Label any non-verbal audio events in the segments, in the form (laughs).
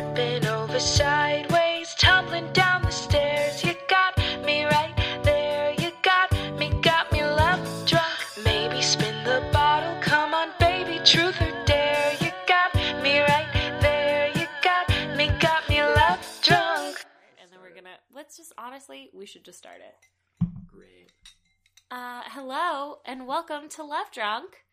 tripping over sideways, tumbling down the stairs. You got me right there, you got me, got me love drunk. Maybe spin the bottle, come on, baby, truth or dare. You got me right there, you got me, got me love drunk. and then we're gonna let's just honestly we should just start it Great. uh hello and welcome to love drunk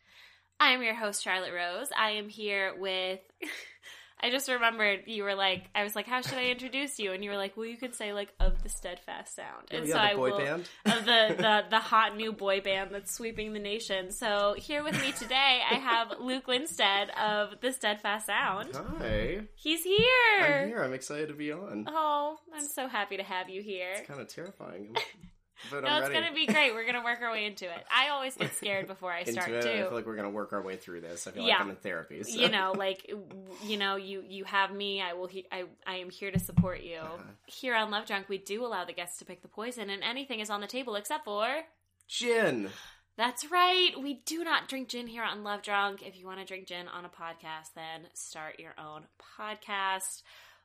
i am your host charlotte rose i am here with (laughs) i just remembered you were like i was like how should i introduce you and you were like well you could say like of the steadfast sound Oh, and yeah, so the i boy will band? of the, (laughs) the the hot new boy band that's sweeping the nation so here with me today i have luke Linsteadt of the steadfast sound Hi. he's here I'm here. I'm excited to be on. oh i'm so happy to have you here It's kind of terrifying. (laughs) But No, I'm it's ready. gonna be great. We're gonna work our way into it. I always get scared before I (laughs) start it. I feel like we're gonna work our way through this. I feel Yeah. like I'm in therapy. So. You know, like you know, you you have me. I will. He, I I am here to support you. Uh-huh. Here on Love Drunk, we do allow the guests to pick the poison, and anything is on the table except for. Gin. That's right. We do not drink gin here on Love Drunk. If you want to drink gin on a podcast, then start your own podcast.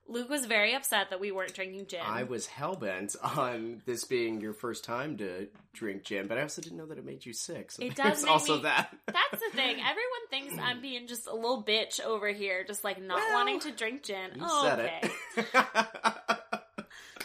Luke was very upset that we weren't drinking gin. I was hell bent on this being your first time to drink gin, but I also didn't know that it made you sick. So It does make also me- that. (laughs) That's the thing. Everyone thinks I'm (clears throat) being just a little bitch over here, just like not Well, wanting to drink gin. You oh, said okay. it. (laughs)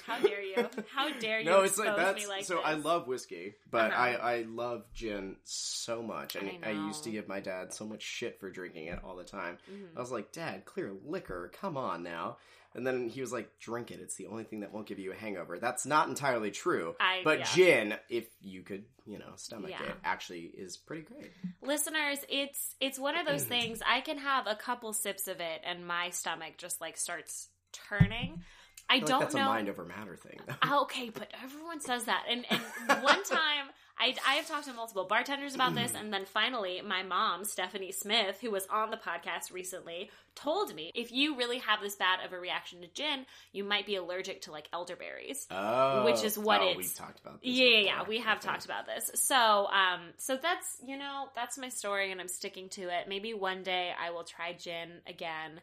How dare you? How dare you no, it's like that's me like so. this? I love whiskey, but Uh-huh. I I love gin so much, and I I, used to give my dad so much shit for drinking it all the time. Mhm. I was like, Dad, clear liquor, come on now. And then he was like, drink it. It's the only thing that won't give you a hangover. That's not entirely true. I- but yeah. gin, if you could, you know, stomach Yeah. it, actually is pretty great. Listeners, it's it's one of those things. I can have a couple sips of it, and my stomach just like starts turning. I, I don't like that's know. a mind over matter thing. Ah, okay, but everyone says that. And and one (laughs) time I I have talked to multiple bartenders about this and then finally my mom, Stephanie Smith, who was on the podcast recently, told me if you really have this bad of a reaction to gin, you might be allergic to like elderberries. oh, Which is what oh, it's- we've talked about. This Yeah, yeah, yeah. We have Okay. talked about this. So, um, so that's you know that's my story, and I'm sticking to it. Maybe one day I will try gin again.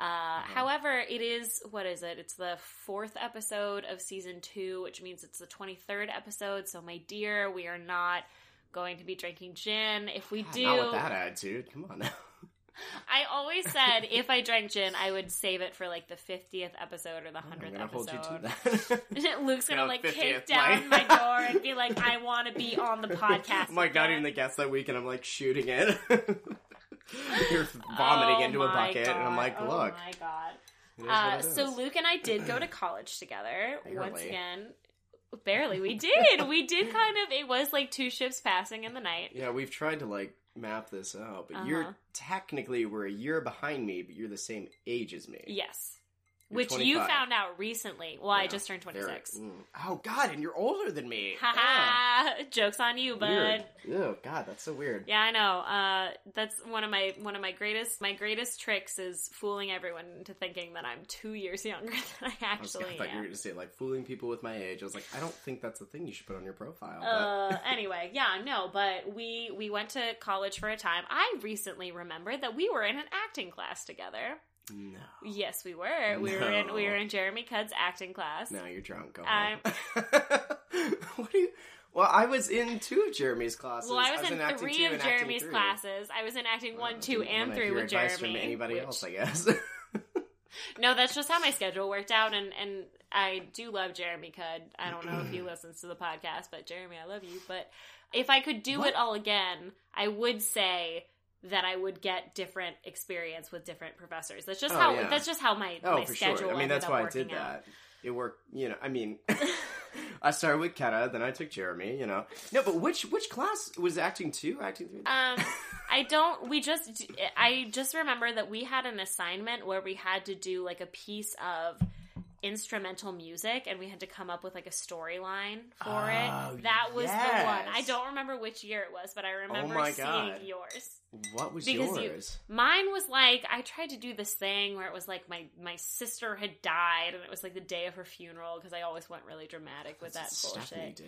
Uh, However, it is what is it? It's the fourth episode of season two, which means it's the 23rd episode. So, my dear, we are not going to be drinking gin. If we do, Not with that attitude. Come on now. (laughs) I always said (laughs) if I drank gin, I would save it for like the 50th episode or the 100th gonna hold episode. you to that. (laughs) Luke's gonna like 50th kick down my door and be like, "I want to be on the podcast." I'm like not even the guest that week, and I'm like shooting it. (laughs) You're vomiting Oh into a bucket, and I'm God. like, oh look. my god. it is what Uh, so. Luke and I did go to (clears throat) college together once again. Barely, we did. we did kind of. It was like two ships passing in the night. Yeah, we've tried to like map this out, but Uh-huh. you're technically we're a year behind me, but you're the same age as me. Yes, You're which you found out recently. Well, I just turned 26. very- mm. Oh God, and you're older than me. Haha! (laughs) Jokes on you, bud. Oh God, that's so weird. Yeah, I know. Uh, that's one of my one of my greatest my greatest tricks is fooling everyone into thinking that I'm two years younger (laughs) than I I, was, I actually thought you were going to say like fooling people with my age. I was like, I don't think that's a thing you should put on your profile. Uh, (laughs) anyway, yeah, no, but we we went to college for a time. I recently remembered that we were in an acting class together. No, Yes, we were. We were in we were in Jeremy Cudd's acting class. now you're drunk. Go I'm- (laughs) what do you? Well, I was in two of Jeremy's classes. Well, I was, in, acting three of Jeremy's classes. I was in acting Well, one, two, and three with Jeremy. From anybody which- else, I guess. (laughs) No, that's just how my schedule worked out, and and I do love Jeremy Cudd. I don't know if he (clears throat) listens to the podcast, but Jeremy, I love you. But if I could do What? it all again, I would say that I would get different experience with different professors. That's just Oh, how yeah. that's just how my oh, my for schedule. sure. I mean, that's why I did out. that. It worked. You know, I mean, (laughs) (laughs) I started with Keta, then I took Jeremy. You know, no, but which which class was acting two, acting three? Um, (laughs) I don't. We just. I just remember that we had an assignment where we had to do like a piece of instrumental music and we had to come up with like a storyline for Oh, it. That was the one. I don't remember which year it was, but I remember my seeing yours. What was because you- yours? Mine was like I tried to do this thing where it was like my my sister had died and it was like the day of her funeral because I always went really dramatic with That's that bullshit.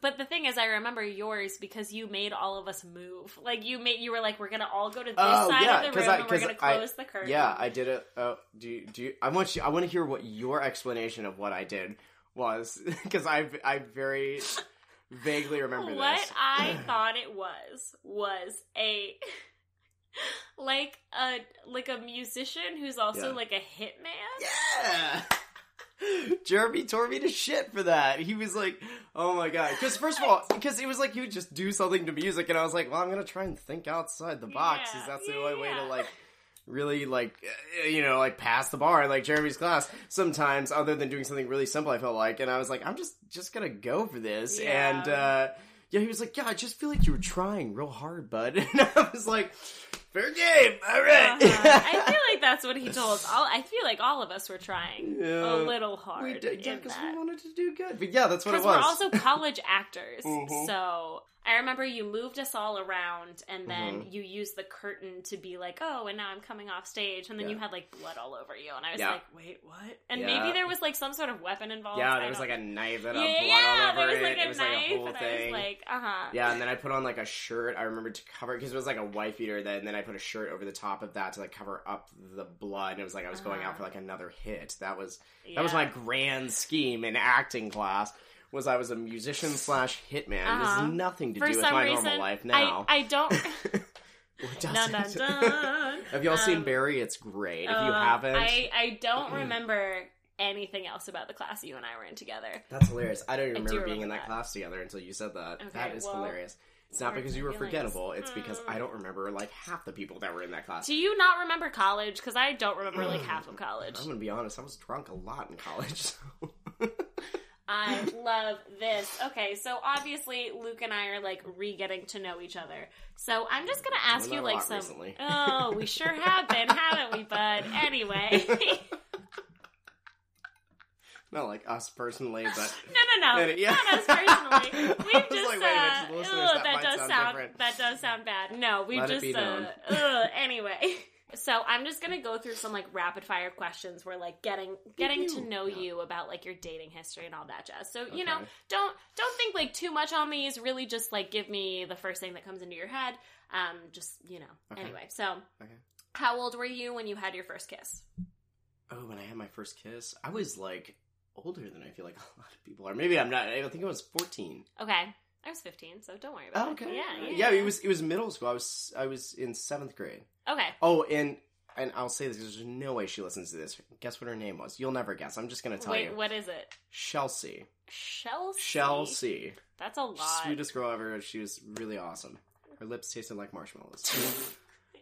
But the thing is, I remember yours because you made all of us move. Like you made, you were like, "We're gonna all go to this Oh, side yeah, of the room, I- and we're gonna I- close the curtain." Yeah, I did it. Oh, do you, do you, I want you? I want to hear what your explanation of what I did was (laughs) because I I very (laughs) vaguely remember what this. I (laughs) thought it was was a (laughs) like a like a musician who's also Yeah. like a hitman. Yeah. (laughs) Jeremy tore me to shit for that. He was like, "Oh my god!" Because first of all, because it was like he would just do something to music, and I was like, "Well, I'm gonna try and think outside the box, Yeah, because that's the only way to like." Really, like uh, you know, like pass the bar like Jeremy's class. Sometimes, other than doing something really simple, I felt like, and I was like, I'm just just gonna go for this. Yeah. And uh yeah, he was like, yeah, I just feel like you were trying real hard, bud. (laughs) And I was like, fair game, all right. Uh-huh. I (laughs) feel like that's what he told. All I feel like all of us were trying Yeah. a little hard we did, yeah, because we wanted to do good. But yeah, that's what it Because was. we're also (laughs) college actors. Mhm. So I remember you moved us all around and then Mhm. you used the curtain to be like, oh, and now I'm coming off stage. And then you had like blood all over you. And I was Yeah. like, wait, what? And Yeah. maybe there was like some sort of weapon involved. yeah, there was like a knife that yeah, blood yeah, all over there was it. like it a was knife. like a whole and thing. I was like, uh huh. yeah, and then I put on like a shirt. I remember to cover because it was like a wife beater. Then and then I put a shirt over the top of that to like cover up the blood. And it was like I was going Uh-huh. out for like another hit. That was that was my grand scheme in acting class. Was I was a musician slash hitman. This Uh-huh. has nothing to For do with my reason, normal life now. I, I don't. (laughs) (laughs) It dun, dun, (laughs) dun. Have y'all seen Um, Barry? It's great. If you Uh, haven't, I, I don't remember anything else about the class you and I were in together. That's hilarious. I don't even I do remember being in that, that. class together until you said that. Okay, that is well, hilarious. It's not because you were feelings. forgettable. It's because I Mm. don't remember like half the people that were in that class. Do you not remember college? Because I don't remember like half of college. I'm gonna be honest. I was drunk a lot in college. So. I (laughs) love this. Okay, so obviously Luke and I are like re getting to know each other. So I'm just gonna ask you like some. recently. Oh, we sure have been, haven't we, bud? (laughs) Anyway. (laughs) not like us personally, (laughs) but No, no, no. Yeah. Not us personally. (laughs) We've was just like, minute, uh, to the listeners, ugh, that might does sound sound that does sound bad. No, we Let just uh, (laughs) ugh, anyway. So I'm just gonna go through some like rapid fire questions. Where like getting getting to know Yeah. you about like your dating history and all that jazz. So you know, don't don't think like too much on these. Really, just like give me the first thing that comes into your head. Um, just you know. Okay. Anyway, so Okay. how old were you when you had your first kiss? Oh, when I had my first kiss, I was like older than I feel like (laughs) a lot of people are. Maybe I'm not. I think I was 14. Okay, I was 15, so don't worry about Oh, it. okay. Yeah, yeah, yeah. It was it was middle school. I was I was in seventh grade. Okay, Oh, and and I'll say this: there's no way she listens to this. Guess what her name was? You'll never guess. I'm just gonna tell wait, you. what is it? Chelsea. Chelsea. Chelsea. That's a lot. Sweetest girl ever. She was really awesome. Her lips tasted like marshmallows. (laughs)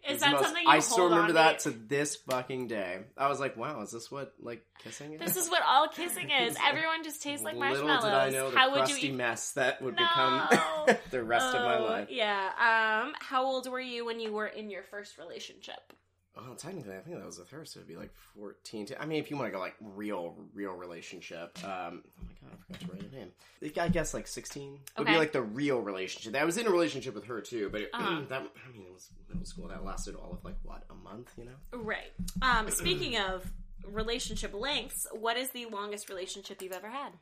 Is that most- something I still remember that to? to this fucking day. I was like, wow, is this what like kissing is? This is what all kissing (laughs) is. Everyone just tastes like Little marshmallows. did I know the how would crusty you eat? mess that would No. become (laughs) the rest of my Oh, life. Yeah. Um. How old were you when you were in your first relationship? Well, technically, I think that was the first. It would be like fourteen. To, I mean, if you want to go like real, real relationship. Um, oh my god, I forgot to write her name. I guess like sixteen would Okay. be like the real relationship. I was in a relationship with her too, but it, (clears throat) Uh-huh. that I mean, it was middle school. That lasted all of like what a month, you know. Right. Um. Speaking of relationship lengths, what is the longest relationship you've ever had?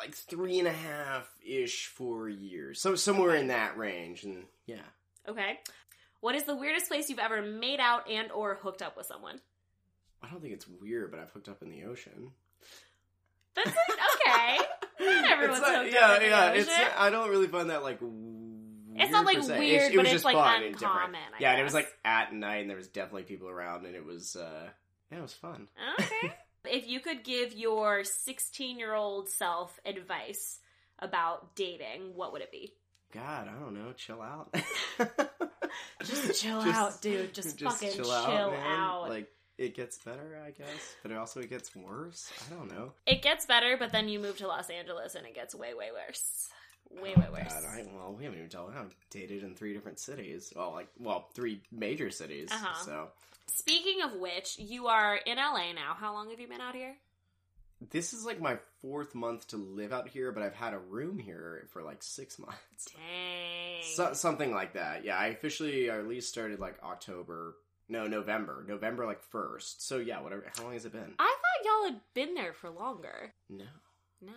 Like three and a half ish, four years. So somewhere in that range, and yeah. Okay. What is the weirdest place you've ever made out and or hooked up with someone? I don't think it's weird, but I've hooked up in the ocean. That's (laughs) okay. Not everyone's not- hooked yeah, up in the yeah. ocean. It's I don't really find that like. It's not, like, per se. weird, it but it's, like, and uncommon, I yeah, and it was like at night, and there was definitely people around, and it was uh yeah, it was fun. Okay. (laughs) if you could give your 16 year old self advice about dating, what would it be? God, I don't know, chill out. (laughs) (laughs) Just chill out, dude. Just (laughs) fucking chill man. out. Like it gets better, I guess, but it also it gets worse. I don't know. It gets better, but then you move to Los Angeles and it gets way, way worse. Way, way worse. Oh, God, I, well, we haven't even told. I've dated in three different cities. Well, like, well, three major cities. Uh-huh. So Speaking of which, you are in LA now. How long have you been out here? This is like my fourth month to live out here, but I've had a room here for like six (laughs) months. Dang. So, something like that. Yeah, I officially or at least started like October. No, November. November like first. So yeah, whatever. How long has it been? I thought y'all had been there for longer. No. No.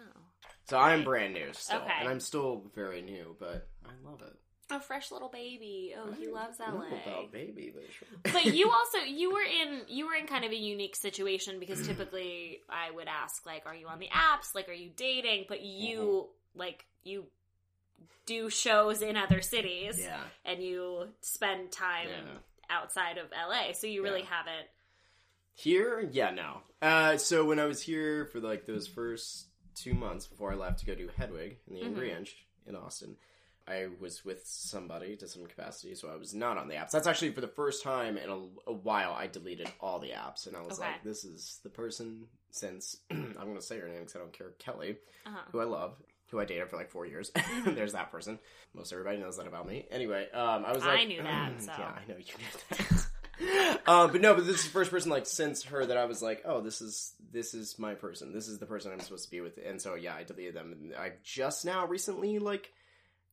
So I'm brand new still, Okay. and I'm still very new, but I love it. A fresh little baby. Oh, he loves LA. about baby, but sure. but you (laughs) also you were in you were in kind of a unique situation because typically I would ask like are you on the apps like are you dating but you Mm-hmm. like you do shows in other cities yeah, and you spend time yeah. outside of LA so you really Yeah. haven't Here, yeah, no. Uh, so when I was here for like those first two months before I left to go do Hedwig and the Mhm. Angry Inch in Austin, I was with somebody to some capacity, so I was not on the apps. That's actually for the first time in a, a while. I deleted all the apps, and I was Okay. like, "This is the person since (clears throat) I'm going to say her name because I don't care." Kelly, uh-huh. who I love, who I dated for like four years. (laughs) Mm-hmm. There's that person. Most everybody knows that about me. Anyway, um, I was like, I knew that, (clears throat) so. yeah, I know you knew that. uh, (laughs) but no, but this is the first person like since her that I was like, oh, this is this is my person. This is the person I'm supposed to be with. And so yeah, I deleted them. And I've just now recently like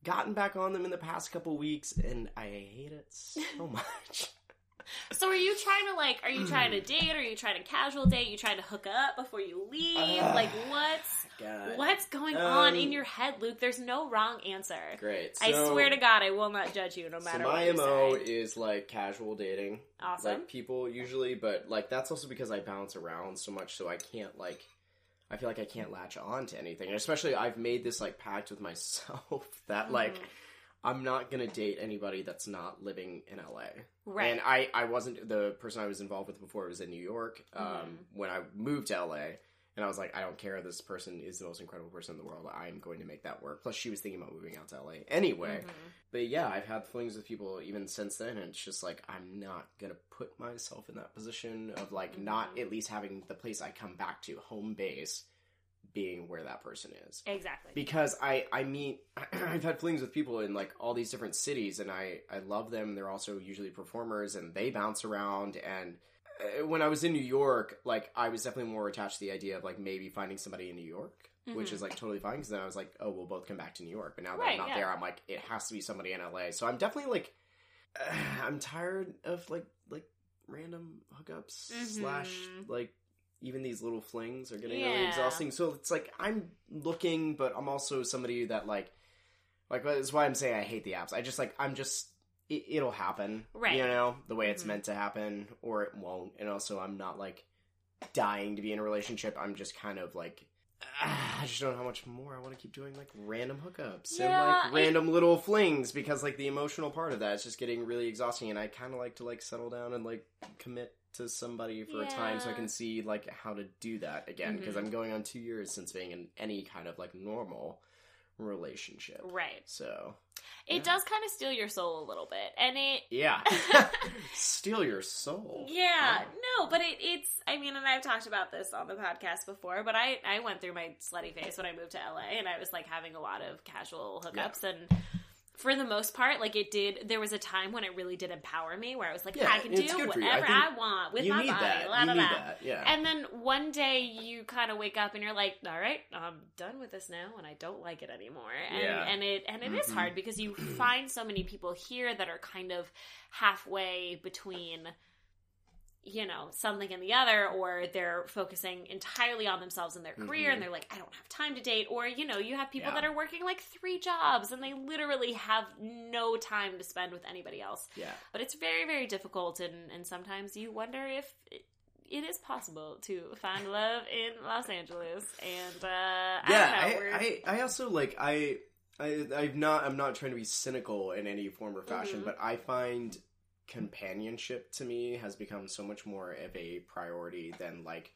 gotten back on them in the past couple weeks, and I hate it so (laughs) much. so are you trying to like are you trying to date are you trying to casual date you trying to hook up before you leave Ah, like what's God, what's going on Um, in your head Luke there's no wrong answer great. I swear to God, I will not judge you no So matter my what you mo is like casual dating. Awesome. like people usually, but like that's also because I bounce around so much, so I can't like. I feel like I can't latch on to anything, and especially I've made this like pact with (laughs) myself that like Mhm. I'm not gonna date anybody that's not living in LA. right. And I I wasn't the person I was involved with before was in New York. Um, Mhm. when I moved to LA. And I was like, I don't care. This person is the most incredible person in the world. I'm going to make that work. Plus, she was thinking about moving out to LA anyway. Mhm. But yeah, I've had flings with people even since then, and it's just like I'm not gonna put myself in that position of like not Mhm. at least having the place I come back to, home base, being where that person is. Exactly. Because I I meet (clears throat) I've had flings with people in like all these different cities, and I I love them. They're also usually performers, and they bounce around. And when I was in New York, like I was definitely more attached to the idea of like maybe finding somebody in New York which Mhm. is like totally fine because then I was like, oh, we'll both come back to New York. But now that Right, I'm not yeah. there, I'm like, it has to be somebody in LA. So I'm definitely like, (sighs) I'm tired of like like random hookups slash Mhm. like even these little flings are getting really exhausting. So it's like I'm looking, but I'm also somebody that like like that's why I'm saying I hate the apps. I just like I'm just. It, it'll happen, Right. You know the way it's Mhm. meant to happen, or it won't. And also, I'm not like dying to be in a relationship. I'm just kind of like ah, I just don't know how much more I want to keep doing like random hookups and like random little flings because like the emotional part of that is just getting really exhausting and I kind of like to like settle down and like commit to somebody for a time so I can see like how to do that again because Mhm. I'm going on 2 years since being in any kind of like normal relationship. right. So, It Yeah. does kind of steal your soul a little bit, and it. (laughs) yeah. (laughs) Steal your soul. Yeah, Wow. no, but it, it's. I mean, and I've talked about this on the podcast before, but I I went through my slutty phase when I moved to LA, and I was like having a lot of casual hookups, and for the most part, like it did. There was a time when it really did empower me, where I was like, Yeah, I can do it's good for you. I whatever I, want with my body. that. la, you da, need that. Yeah. And then one day you kind of wake up and you're like, all right, I'm done with this now and I don't like it anymore. And Yeah. and it and it is Mhm. hard because you (clears throat) find so many people here that are kind of halfway between you know, something and the other, or they're focusing entirely on themselves and their career, Mhm. and they're like, I don't have time to date. Or, you know, you have people Yeah. that are working like three jobs and they literally have no time to spend with anybody else. yeah. But it's very, very difficult, and, and sometimes you wonder if it, it is possible to find love in Los Angeles. And uh, I yeah, know, I, I, I also like I, I, I'm not, I'm not trying to be cynical in any form or fashion, Mhm. but I find companionship to me has become so much more of a priority than like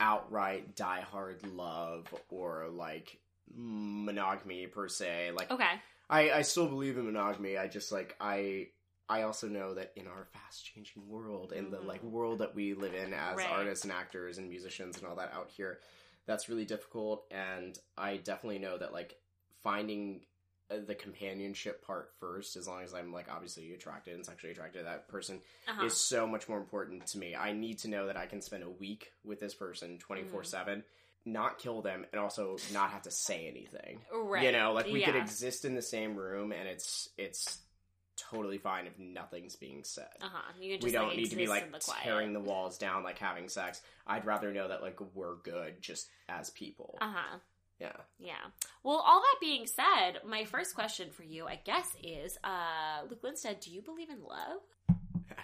outright diehard love or like monogamy per se. Like okay, I, I still believe in monogamy. I just like I I also know that in our fast changing world in the Mhm. like world that we live in as Right. artists and actors and musicians and all that out here, that's really difficult. And I definitely know that like finding the companionship part first, as long as I'm like obviously attracted and sexually attracted to that person, uh-huh. is so much more important to me. I need to know that I can spend a week with this person 24 7, not kill them, and also not have to say anything. right. You know, like we could exist in the same room and it's it's totally fine if nothing's being said. Uh-huh. You can just, we don't like, need to be like the tearing the walls down, like having sex. I'd rather know that like we're good just as people. Uh-huh. Yeah. Yeah. Well, all that being said, my first question for you, I guess, is uh, Luke Linsteadt, do you believe in love?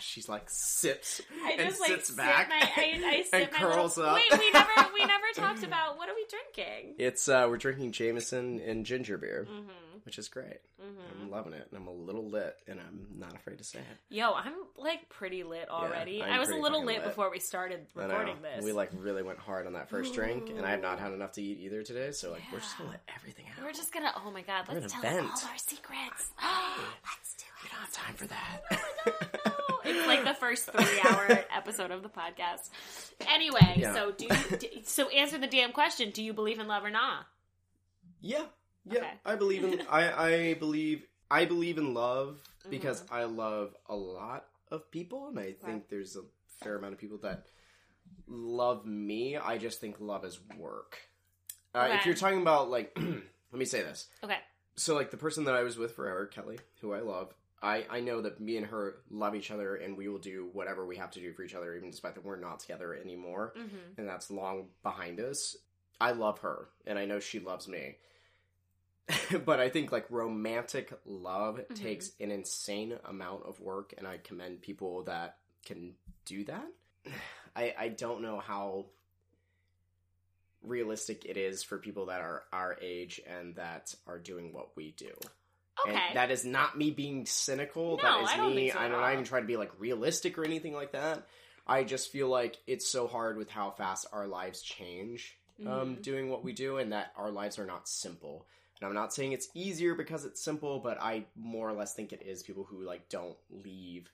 She's like sips I and just like sits sit back my, I, I (laughs) sit and my curls little, up. Wait, we never we (laughs) never talked about what are we drinking? It's uh we're drinking Jameson and ginger beer, Mm-hmm. Which is great. Mm-hmm. I'm loving it, and I'm a little lit, and I'm not afraid to say it. Yo, I'm like pretty lit already. I'm I was a little lit, lit. before we started recording this. We like really went hard on that first drink, and I have not had enough to eat either today. So like we're just gonna let everything out. We're just gonna. Oh my god, We're let's tell gonna all our secrets. (gasps) (gasps) let's do it. We don't have time for that. Oh god, no. (laughs) It's like the first three-hour episode of the podcast. Anyway, Yeah. so do you, so answer the damn question: Do you believe in love or not? Yeah, yeah. Okay. I believe in. (laughs) I I believe I believe in love because Mm-hmm. I love a lot of people, and I think there's a fair amount of people that love me. I just think love is work. Uh, If you're talking about like, (clears throat) let me say this. Okay. So like the person that I was with forever, Kelly, who I love. I, I know that me and her love each other and we will do whatever we have to do for each other even despite that we're not together anymore Mm-hmm. and that's long behind us. I love her, and I know she loves me. (laughs) but I think like romantic love Mhm. takes an insane amount of work, and I commend people that can do that. (sighs) I I don't know how realistic it is for people that are our age and that are doing what we do. Okay. And that is not me being cynical. No, that is I don't me. think so I'm not even trying to be like realistic or anything like that. I just feel like it's so hard with how fast our lives change um, Mhm. doing what we do, and that our lives are not simple. And I'm not saying it's easier because it's simple, but I more or less think it is people who like don't leave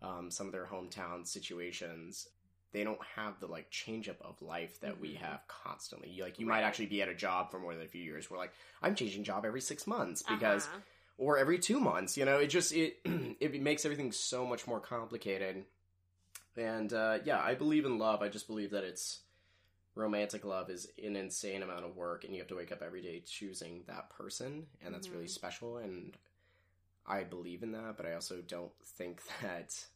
um, some of their hometown situations. They don't have the like change up of life that we Mhm. have constantly. You- Like you might actually be at a job for more than a few years. Where like I'm changing job every six months because Uh-huh. or every two months. You know, it just it (clears throat) it makes everything so much more complicated. And uh, yeah, I believe in love. I just believe that it's romantic love is an insane amount of work, and you have to wake up every day choosing that person, and that's really Mhm. special. And I believe in that, but I also don't think (laughs) that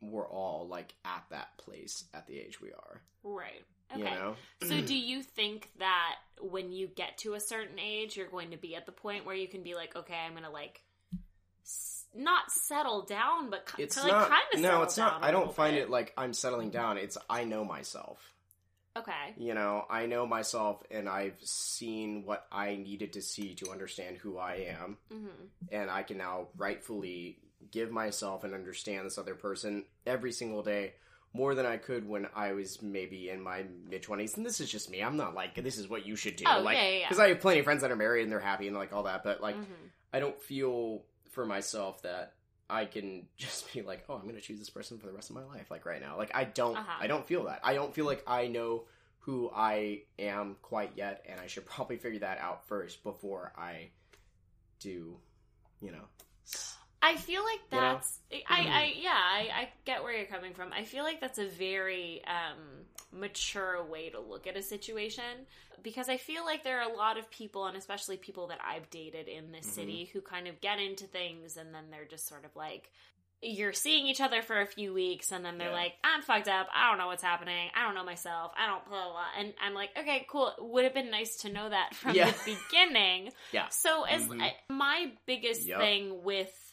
we're all like at that place at the age we are. right. Okay. You know? So, do (clears throat) you think that when you get to a certain age, you're going to be at the point where you can be like, okay, I'm going to like s- not settle down, but ki- it's like not. kind of no, it's not. I don't find it like I'm settling down. It's I know myself. Okay. You know, I know myself and I've seen what I needed to see to understand who I am. hmm And I can now rightfully give myself and understand this other person every single day more than I could when I was maybe in my mid 20s. And this is just me. I'm not like, this is what you should do. Oh, like, yeah, yeah, yeah. Because I have plenty of friends that are married and they're happy and like all that. But like, Mhm. I don't feel for myself that I can (laughs) just be like, oh, I'm going to choose this person for the rest of my life. Like right now, like I don't, Uh-huh. I don't feel that. I don't feel like I know who I am quite yet, and I should probably figure that out first before I do, you know. I feel like You know? that's I, I yeah I, I get where you're coming from. I feel like that's a very um, mature way to look at a situation because I feel like there are a lot of people and especially people that I've dated in this Mhm. city who kind of get into things and then they're just sort of like you're seeing each other for a few weeks and then they're Yeah. like I'm fucked up. I don't know what's happening. I don't know myself. I don't blah blah. blah. And I'm like okay cool. Would have been nice to know that from Yeah. the beginning. (laughs) Yeah. So as Mhm. I, my biggest Yep. thing with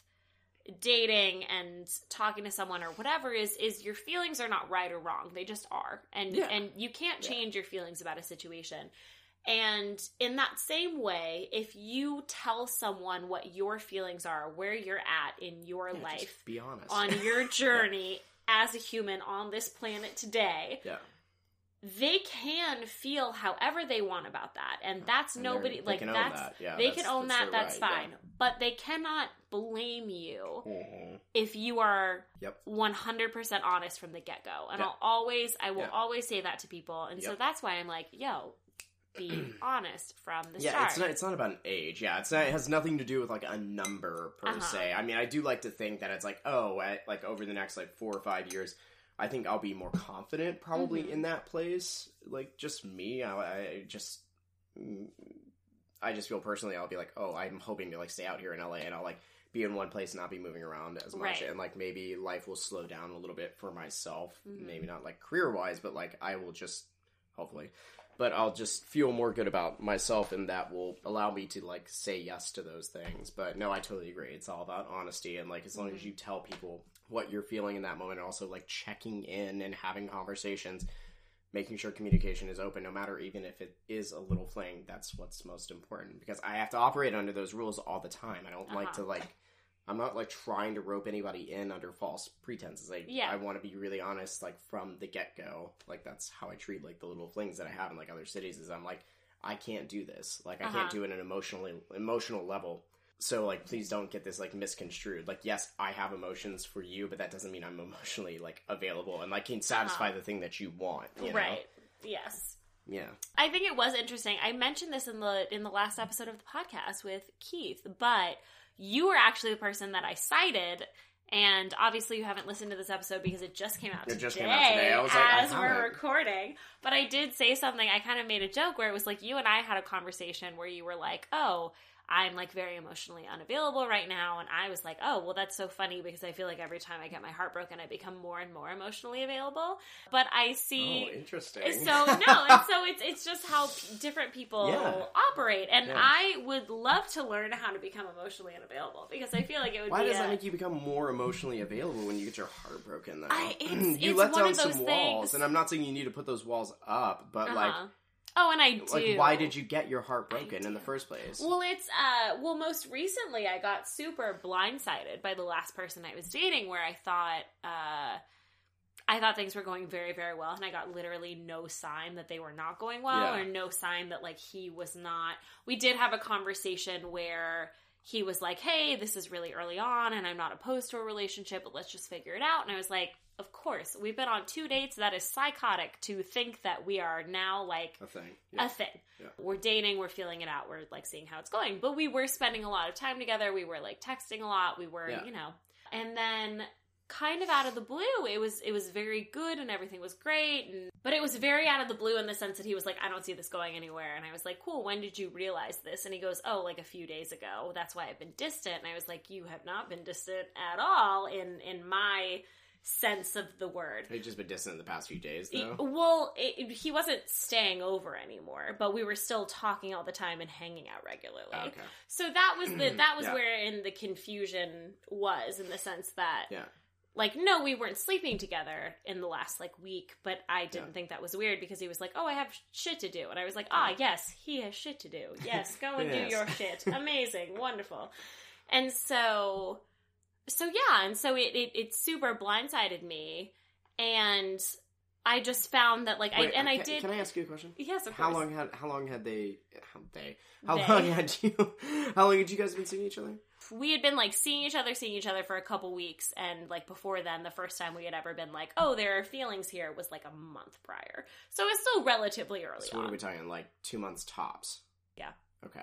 dating and talking to someone or whatever is is your feelings are not right or wrong. They just are. And Yeah. and you can't Yeah. change your feelings about a situation. And in that same way, if you tell someone what your feelings are, where you're at in your Yeah, life, be honest. on your (laughs) journey as a human on this planet today, yeah. They can feel however they want about that. And that's And nobody like that's that. Yeah, they that's- can own that's that that's right, fine but they cannot blame you Yeah. Mhm. if you are Yep. 100% honest from the get-go and Yeah. i'll always i will Yeah. always say that to people and so that's why i'm like yo be (clears throat) honest from the yeah, start it's not. It's not about an age. Yeah, it's not. It has nothing to do with like a number per Uh-huh. se. I mean, I do like to think that it's like, oh, at, like over the next like four or five years, I think I'll be more confident probably Mhm. in that place. Like just me, I, I just, mm, I just feel personally, I'll be like, oh, I'm hoping to like stay out here in LA, and I'll like be in one place and not be moving around as much, Right. and like maybe life will slow down a little bit for myself. Mhm. Maybe not like career wise, but like I will just hopefully but I'll just feel more good about myself, and that will allow me to like say yes to those things. But no, I totally agree. It's all about honesty, and like as long as Mm-hmm. you tell people what you're feeling in that moment, and also like checking in and having conversations, making sure communication is open, no matter even if it is a little fling. That's what's most important because I have to operate under those rules all the time. I don't like Uh-huh. to like. I'm not like trying to rope anybody in under false pretenses. Like, Yeah. I want to be really honest, like from the get go. Like that's how I treat like the little flings that I have in like other cities. Is I'm like, I can't do this. Like I Uh-huh. can't do it at an emotionally emotional level. So like, please don't get this like misconstrued. Like, yes, I have emotions for you, but that doesn't mean I'm emotionally like available and like can satisfy the thing that you want. You know? Uh-huh. Right. Yes. Yeah. I think it was interesting. I mentioned this in the in the last episode of the podcast with Keith, but you were actually the person that I cited. And obviously, you haven't listened to this episode because it just came out It today, just came out today. I was like, as we're haven't. recording. But I did say something. I kind of made a joke where it was like you and I had a conversation where you were like, "Oh, I'm like very emotionally unavailable right now," and I was like, "Oh, well, that's so funny because I feel like every time I get my heart broken, I become more and more emotionally available." But I see Oh, interesting. so no, and (laughs) so it's it's just how p- different people Yeah. operate, and Yeah. I would love to learn how to become emotionally unavailable because I feel like it would be. Why does a, that make you become more emotionally available when you get your heart broken? Though I- it's- (clears throat) you it's let one down of those some walls, and I'm not saying you need to put those walls up, but like, Uh-huh. Oh, and I do. like, why did you get your heart broken in the first place? Well, it's uh, well, most recently I got super blindsided by the last person I was dating, where I thought. uh I thought things were going very, very well, and I got literally no sign that they were not going well, Yeah. or no sign that like he was not. We did have a conversation where he was like, "Hey, this is really early on, and I'm not opposed to a relationship, but let's just figure it out." And I was like, "Of course, we've been on two dates. That is psychotic to think that we are now like a thing. a thing. Yeah. We're dating, we're feeling it out, we're like seeing how it's going. But we were spending a lot of time together. We were like texting a lot. We were, Yeah. you know. And then kind of out of the blue, it was it was very good and everything was great and but it was very out of the blue in the sense that he was like, I don't see this going anywhere. And I was like, Cool, when did you realize this? And he goes, Oh, like a few days ago. That's why I've been distant. And I was like, You have not been distant at all in in my sense of the word. They've just been distant in the past few days, though. well, it, he wasn't staying over anymore, but we were still talking all the time and hanging out regularly. okay. So that was the that was (clears throat) Yeah. where in the confusion was in the sense that Yeah. like no, we weren't sleeping together in the last like week, but I didn't Yeah. think that was weird because he was like, "Oh, I have shit to do," and I was like, "Ah, yes, he has shit to do. Yes, go and (laughs) Yes. do your shit. Amazing, wonderful." And so, so yeah, and so it it, it super blindsided me, and I just found that like I Wait, and I did. Can I ask you a question? Yes, of How course. long had how long had they how they how They. long had you (laughs) how long had you guys been seeing each other? we had been like seeing each other, seeing each other for a couple weeks, and like before then, the first time we had ever been like, oh, there are feelings here was like a month prior. So it's still relatively early So what on. are we talking? Like two months tops. Yeah. Okay.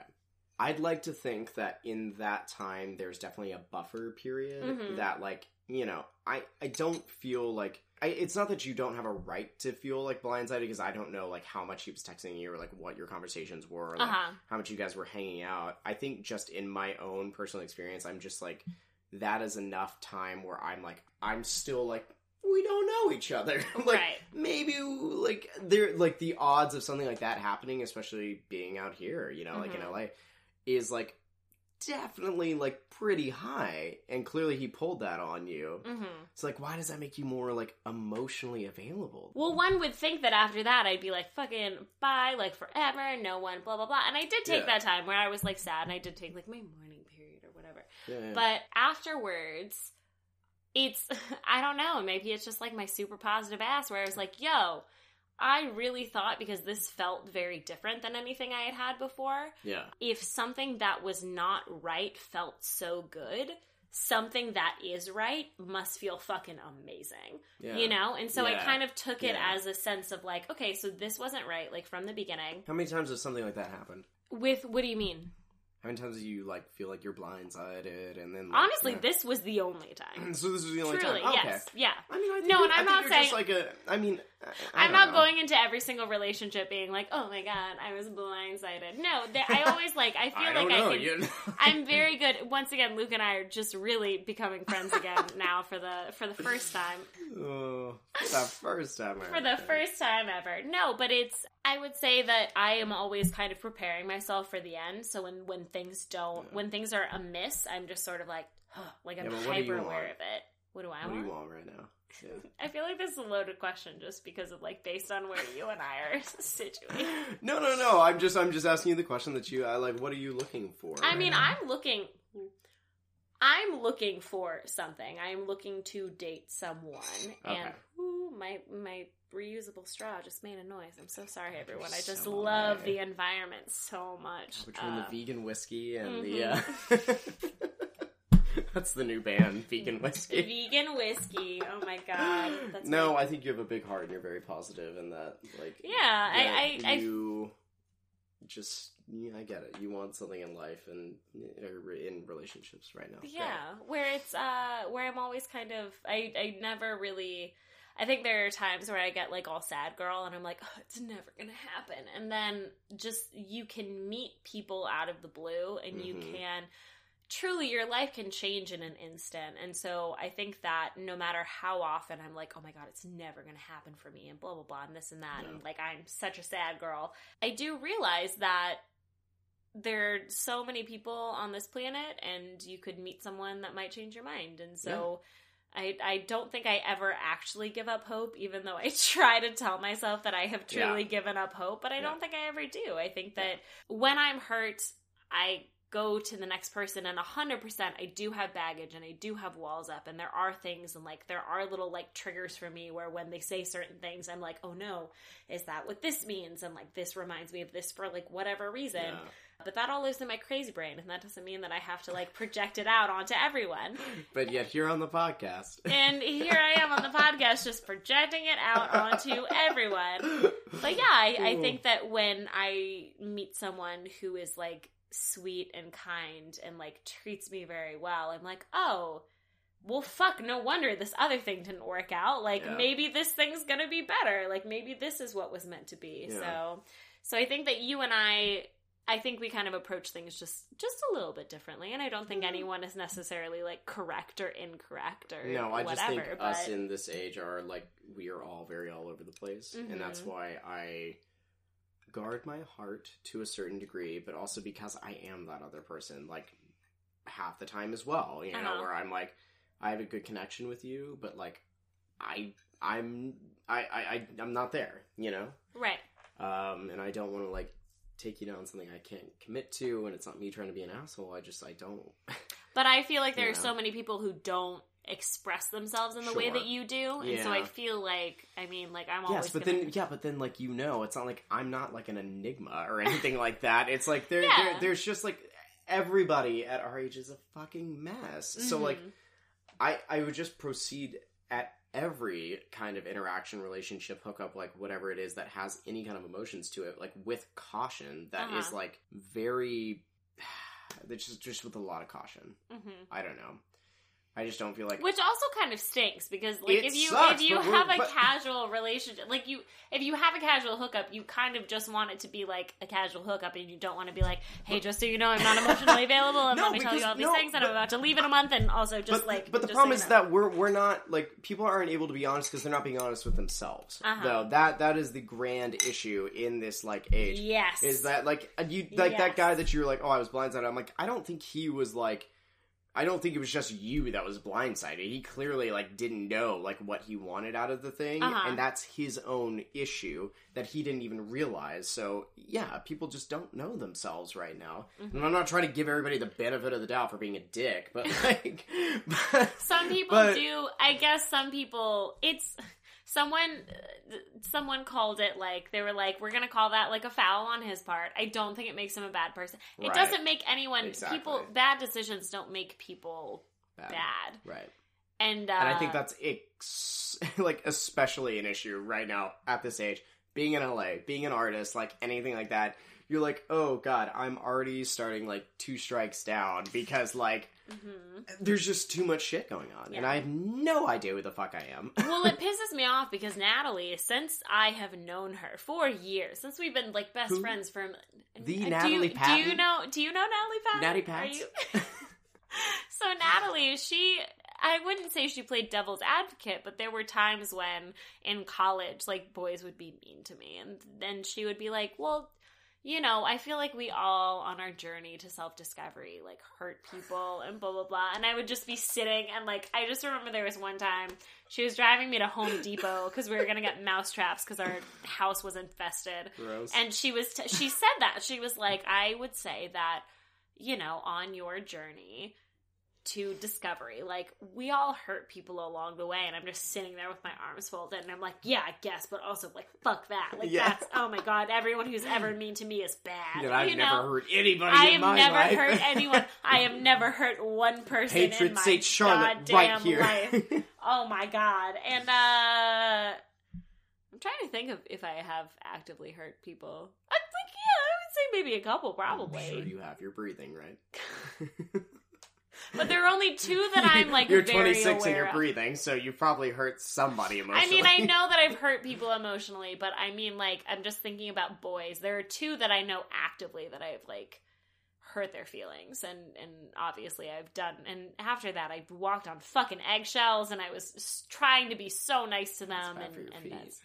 I'd like to think that in that time there's definitely a buffer period Mhm. that like you know I I don't feel like I, it's not that you don't have a right to feel like blindsided because I don't know like how much he was texting you or like what your conversations were or like, Uh huh. how much you guys were hanging out. I think just in my own personal experience, I'm just like that is enough time where I'm like I'm still like we don't know each other. (laughs) like Right. maybe like there like the odds of something like that happening, especially being out here, you know, like in Mhm. LA, is like definitely like pretty high. And clearly he pulled that on you. hmm It's like why does that make you more like emotionally available? Well, one would think that after that, I'd be like, fucking bye, like forever, no one, blah, blah, blah. And I did take Yeah. that time where I was like sad and I did take like my mourning period or whatever. Yeah. But afterwards, it's, (laughs) I don't know, maybe it's just like my super positive ass where I was like, yo, I really thought because this felt very different than anything I had had before. yeah. If something that was not right felt so good, something that is right must feel fucking amazing Yeah. you know and so i kind of took it Yeah. as a sense of like okay so this wasn't right like from the beginning How many times has something like that happened? with what do you mean How many times do you like feel like you're blindsided and then like, honestly yeah. this was the only time (clears throat) so this was the only truly time. Okay. yes yeah I mean, I think No, and I I'm think not saying- just like a. I mean, I I'm don't know. going into every single relationship being like, "Oh my god, I was blindsided." No, I (laughs) always like. I feel I like know. I can. you- (laughs) I'm very good. Once again, Luke and I are just really becoming friends again (laughs) now for the for the first time. Oh, the first time. For the first time ever. No, but it's I would say that I am always kind of preparing myself for the end. So when when things don't Yeah. when things are amiss, I'm just sort of like (gasps) like I'm Yeah, but what do you hyper aware of it. What do I What do want? you want right now? Yeah. (laughs) I feel like this is a loaded question just because of like based on where you and I are (laughs) situated. (laughs) No, no, no. I'm just, I'm just asking you the question that you, I like. What are you looking for? I right mean, now? I'm looking. I'm looking for something. I'm looking to date someone, and ooh, my my reusable straw just made a noise. I'm so sorry, everyone. I just So love I. the environment so much. between Uh, the vegan whiskey and mhm. the. Uh... That's the new band, vegan whiskey. vegan whiskey. Oh my god. That's no, my- I think you have a big heart and you're very positive, and that like yeah. I that I, I you just yeah, I get it. You want something in life and in relationships right now. yeah where it's uh where i'm always kind of i i never really i think there are times where i get like all sad girl and i'm like oh, it's never gonna happen and then just you can meet people out of the blue and you Mhm. can truly your life can change in an instant and so i think that no matter how often i'm like oh my god it's never gonna happen for me and blah blah blah and this and that Yeah. and like i'm such a sad girl i do realize that there are so many people on this planet and you could meet someone that might change your mind and so I, I don't think I ever actually give up hope, even though I (laughs) try to tell myself that I have truly Yeah. given up hope, but I Yeah. don't think I ever do. I think that when I'm hurt, I go to the next person and 100% I do have baggage and I do have walls up and there are things and like there are little like triggers for me where when they say certain things I'm like, "Oh no, is that what this means?" and like this reminds me of this for like whatever reason. Yeah. But that all lives in my crazy brain and that doesn't mean that I have to like project it out onto everyone. (laughs) But yet here on the podcast. And here I am on the podcast just projecting it out onto everyone. But yeah, I, I (laughs) think that when I meet someone who is like sweet and kind and like treats me very well, I'm like, oh, well, fuck, no wonder this other thing didn't work out. Like, Yeah. maybe this thing's gonna be better. Like, maybe this is what was meant to be. Yeah. So, so I think that you and I. I think we kind of approach things just just a little bit differently, and I don't think anyone is necessarily like correct or incorrect or No, I whatever. just think but us in this age are like we are all very all over the place, and that's Mhm. why I guard my heart to a certain degree, but also because I am that other person, like half the time as well. You know, Uh-huh. where I'm like, I have a good connection with you, but like, I, I'm, I, I, I'm not there. You know, right, um, and I don't want to like take you down something I can't commit to, and it's not me trying to be an asshole. I just, I don't. But I feel like (laughs) there are so many people who don't express themselves in the way that you do, and so I feel like I mean, like I'm always Yes, but gonna... then yeah, but then like you know, it's not like I'm not like an enigma or anything like (laughs) that. It's like there, Yeah. there there's just like everybody at our age is a fucking mess. So like Mhm. I I would just proceed at every kind of interaction, relationship, hookup, like whatever it is that has any kind of emotions to it, like with caution. That is Uh-huh. like very. (sighs) That's just just with a lot of caution. Mhm. I don't know. I just don't feel like Which also kind of stinks because like It if you sucks, if you but we're- have a but- casual relationship like you if you have a casual hookup you kind of just want it to be like a casual hookup and you don't want to be like hey just so you know I'm not emotionally (laughs) available and No, let me tell you because- all these no, things and I'm about to leave in a month and also just but, like but the just problem so is know. that we're we're not like people aren't able to be honest because they're not being honest with themselves. Uh-huh. Though that that is the grand issue in this like age. yes Is that like uh, you like Yes. that guy that you were like, oh, I was blindsided. I'm like, I don't think he was like. I don't think it was just you that was blindsided. He clearly like didn't know like what he wanted out of the thing, Uh-huh. and that's his own issue that he didn't even realize. So yeah, people just don't know themselves right now. Mm-hmm. And I'm not trying to give everybody the benefit of the doubt for being a dick, but (laughs) like, but, some people but- do i guess some people it's someone uh, someone called it like they were like we're gonna call that like a foul on his part i don't think it makes him a bad person it Right. doesn't make anyone Exactly. people bad decisions don't make people Bad. bad right? and uh, and I think that's ex- (laughs) like especially an issue right now at this age. Being in LA, being an artist, like anything like that, you're like, oh god, I'm already starting like two strikes down because like hmm there's just too much shit going on, and I have no idea who the fuck I am. well, it (laughs) pisses me off because Natalie, since I have known her for years, since we've been like best Who? friends from The Uh, do Natalie you, Do you know? Do you know Natalie Patton? Natty Are Pats? you- (laughs) (laughs) so Natalie, she I wouldn't say she played devil's advocate, but there were times when in college, like boys would be mean to me, and then she would be like, "Well." You know, I feel like we all on our journey to self discovery like hurt people and blah blah blah. And I would just be sitting and like I just remember there was one time she was driving me to Home Depot because we were gonna get mouse traps because our house was infested. Gross. And she was t- she said that she was like, I would say that you know on your journey to discovery, like we all hurt people along the way, and I'm just sitting there with my arms folded, and I'm like, yeah, I guess, but also like fuck that, like Yeah. that's oh my god, everyone who's ever (clears throat) mean to me is bad. That I've you never know? hurt anybody I have never life. hurt (laughs) anyone. I have never hurt one person in my Saint Charlotte goddamn right here. life. (laughs) Oh my god. And uh I'm trying to think of if I have actively hurt people. I think yeah, I would say maybe a couple probably. I'm sure you have. You're breathing, right? (laughs) But there are only two that I'm like you're very 26 and you're of. breathing, so you probably hurt somebody emotionally. I mean, I know that I've hurt people emotionally, but I mean like I'm just thinking about boys. There are two that I know actively that I've like hurt their feelings and and obviously I've done and after that I walked on fucking eggshells and I was trying to be so nice to them and, and that's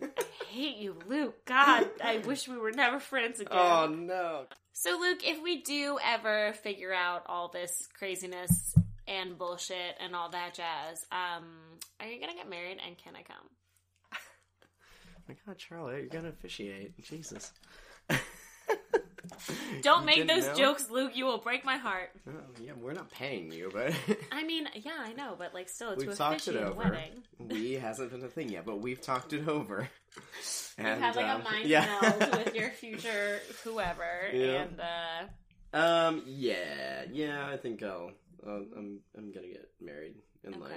I hate you, Luke. God, I (laughs) wish we were never friends again. oh no. So, Luke, if we do ever figure out all this craziness and bullshit and all that jazz, um, are you gonna get married and can I come? (laughs) my god, Charlotte, you're gonna officiate. Jesus. (laughs) Don't make those know? jokes, Luke. You will break my heart. Oh, yeah, we're not paying you, but I mean, yeah, I know, but like, still, it's we've talked it over. wedding. We hasn't been a thing yet, but we've talked it over. (laughs) You have like um, a mind yeah. meld (laughs) with your future whoever, Yeah. and uh, Um, yeah, yeah, I think I'll, I'll I'm, I'm gonna get married in Okay. life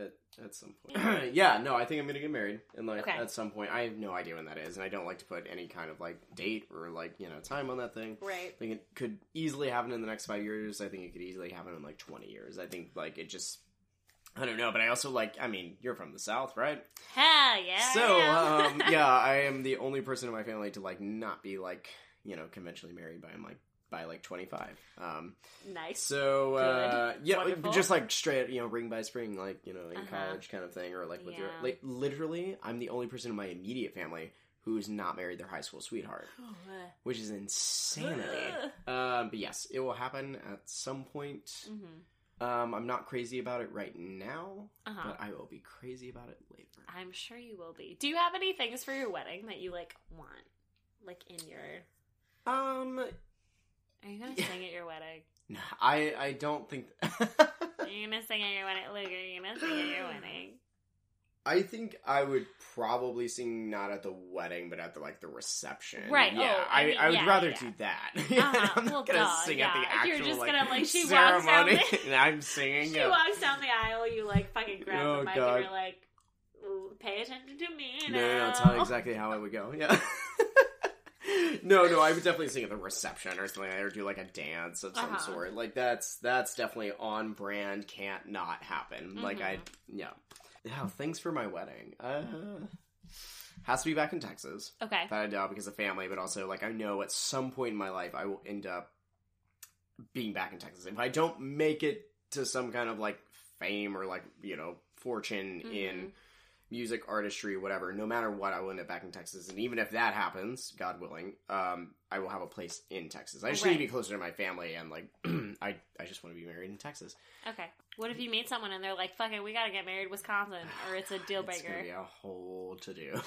at at some point. (clears throat) yeah, no, I think I'm gonna get married in life Okay. at some point. I have no idea when that is, and I don't like to put any kind of like date or like you know time on that thing. right. I think it could easily happen in the next five years. I think it could easily happen in like twenty years. I think like it just. I don't know, but I also like. I mean, you're from the south, right? Hell yeah. So, I am. um, (laughs) yeah, I am the only person in my family to like not be like you know conventionally married by I'm like by like 25. Um, nice. so uh, yeah, Wonderful. just like straight you know ring by spring, like you know in Uh-huh. college kind of thing, or like with your like literally, I'm the only person in my immediate family who's not married their high school sweetheart, Oh, uh, which is insanity. Ugh. um, but yes, it will happen at some point. mhm. Um, I'm not crazy about it right now, Uh-huh. but I will be crazy about it later. I'm sure you will be. Do you have any things for your wedding that you like want? Like in your Um, Are you gonna sing at your wedding? no, I I don't think. (laughs) Are you gonna sing at your wedding? Luke, are you gonna sing at your wedding? I think I would probably sing not at the wedding, but at the like the reception. Right, Yeah, oh, I, I I, would yeah, rather yeah. do that. (laughs) Uh-huh, I'm not well, gonna duh, sing yeah. at the actual you're just like, gonna, like, she walks down ceremony, the- (laughs) and I'm singing. She yeah. walks down the aisle, you like fucking grab Oh, the mic God. and you're like, pay attention to me No, now. no, no, tell exactly how it would go. Yeah. No, no, I would definitely sing at the reception or something, or do like a dance of some Uh-huh. sort. Like that's that's definitely on brand. Can't not happen. Like I, yeah, yeah. Things for my wedding. Uh, has to be back in Texas. Okay. That I doubt because of family, but also like I know at some point in my life I will end up being back in Texas. If I don't make it to some kind of like fame or like you know fortune in Mhm. Music, artistry, whatever, no matter what, I will end up back in Texas. And even if that happens, God willing, um, I will have a place in Texas. I just need to be closer to my family and like (clears throat) I I just want to be married in Texas. Okay. What if you meet someone and they're like, "Fuck it, we gotta get married, Wisconsin," or it's a deal (sighs) It's gonna breaker? be a whole to do.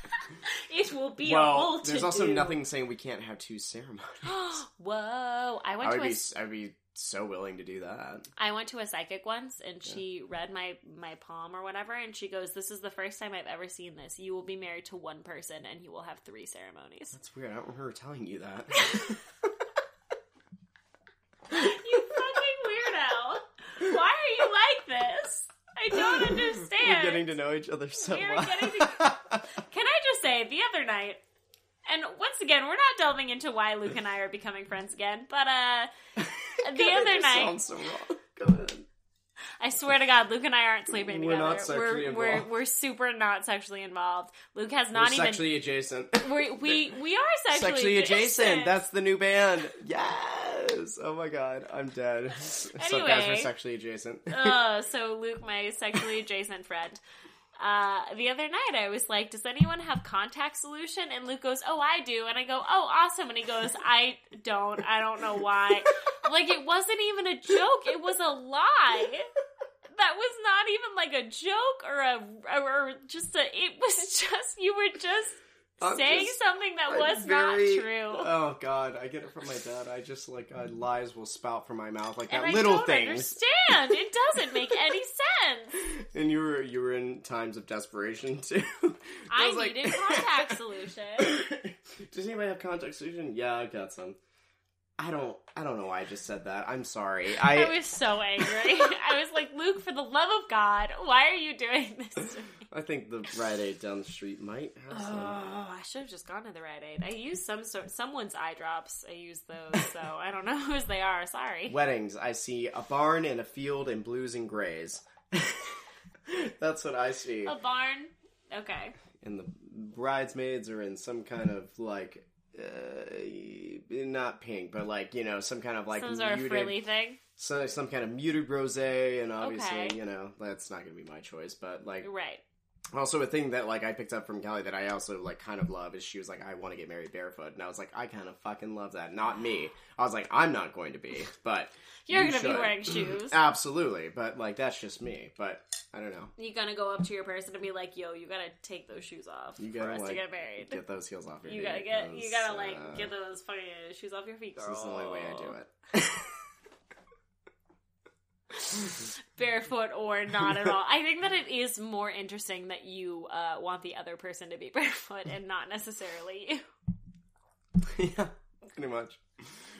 (laughs) it will be a well, whole there's also nothing saying we can't have two ceremonies. (gasps) Whoa! I I went would to a be I'd be so willing to do that. I went to a psychic once and she read my my palm or whatever and she goes, "This is the first time I've ever seen this. You will be married to one person and you will have three ceremonies." That's weird. I don't remember telling you that. (laughs) you fucking weirdo. Why are you like this? I don't (laughs) understand. We're getting to know each other so We're well. getting to- (laughs) Can I just say the other night And once again, we're not delving into why Luke and I are becoming friends again, but uh (laughs) the God, other night sounds so wrong. Go ahead. I swear to God, Luke and I aren't sleeping We're together. not sexually we're, we're involved. we're super not sexually involved. Luke has We're not even sexually adjacent. (laughs) we we we are sexually, Sexually adjacent. That's the new band. Yes. Oh my god, I'm dead. (laughs) So guys, we're sexually adjacent. uh, so Luke, my sexually adjacent friend. Uh, the other night I was like, does anyone have contact solution? And Luke goes, oh, I do. And I go, oh, awesome. And he goes, I don't. I don't know why. like, it wasn't even a joke. It was a lie. That was not even like a joke or a, or just a, it was just, you were just I'm saying just- something that I'm was very- not true. Oh god, I get it from my dad. I just like uh, lies will spout from my mouth like and that. I Little don't things. understand. It doesn't make any sense. (laughs) And you were you were in times of desperation too. (laughs) I, like- needed (laughs) contact solution. (coughs) Does anybody have contact solution? Yeah, I got some. I don't. I don't know why I just said that. I'm sorry. I, I was so angry. I was like, Luke, for the love of God, why are you doing this to me? I think the Rite Aid down the street might have Oh, some. I should have just gone to the Rite Aid. I used some someone's eye drops. I used those, so I don't know (laughs) whose they are. Sorry. Weddings. I see a barn and a field in blues and grays. (laughs) That's what I see. A barn. Okay. And the bridesmaids are in some kind of like. Uh, not pink, but like you know, some kind of like Some sort of muted, frilly thing. so, some kind of muted rosé, and obviously, Okay. you know, that's not going to be my choice. But like, Right. Also, a thing that like I picked up from Kelly that I also like kind of love is she was like, "I want to get married barefoot," and I was like, "I kind of fucking love that." Not me. I was like, "I'm not going to be," but You're you gonna be wearing (clears throat) shoes. Absolutely, but like that's just me. But I don't know. You're gonna go up to your person and be like, "Yo, you gotta take those shoes off You for gotta, us to get married. Get those heels off your you feet, gotta get. You gotta like uh, get those fucking shoes off your feet, girl. This is the only way I do it. (laughs) (laughs) barefoot or not at all. I think that it is more interesting that you uh, want the other person to be (laughs) barefoot and not necessarily you. yeah, pretty much.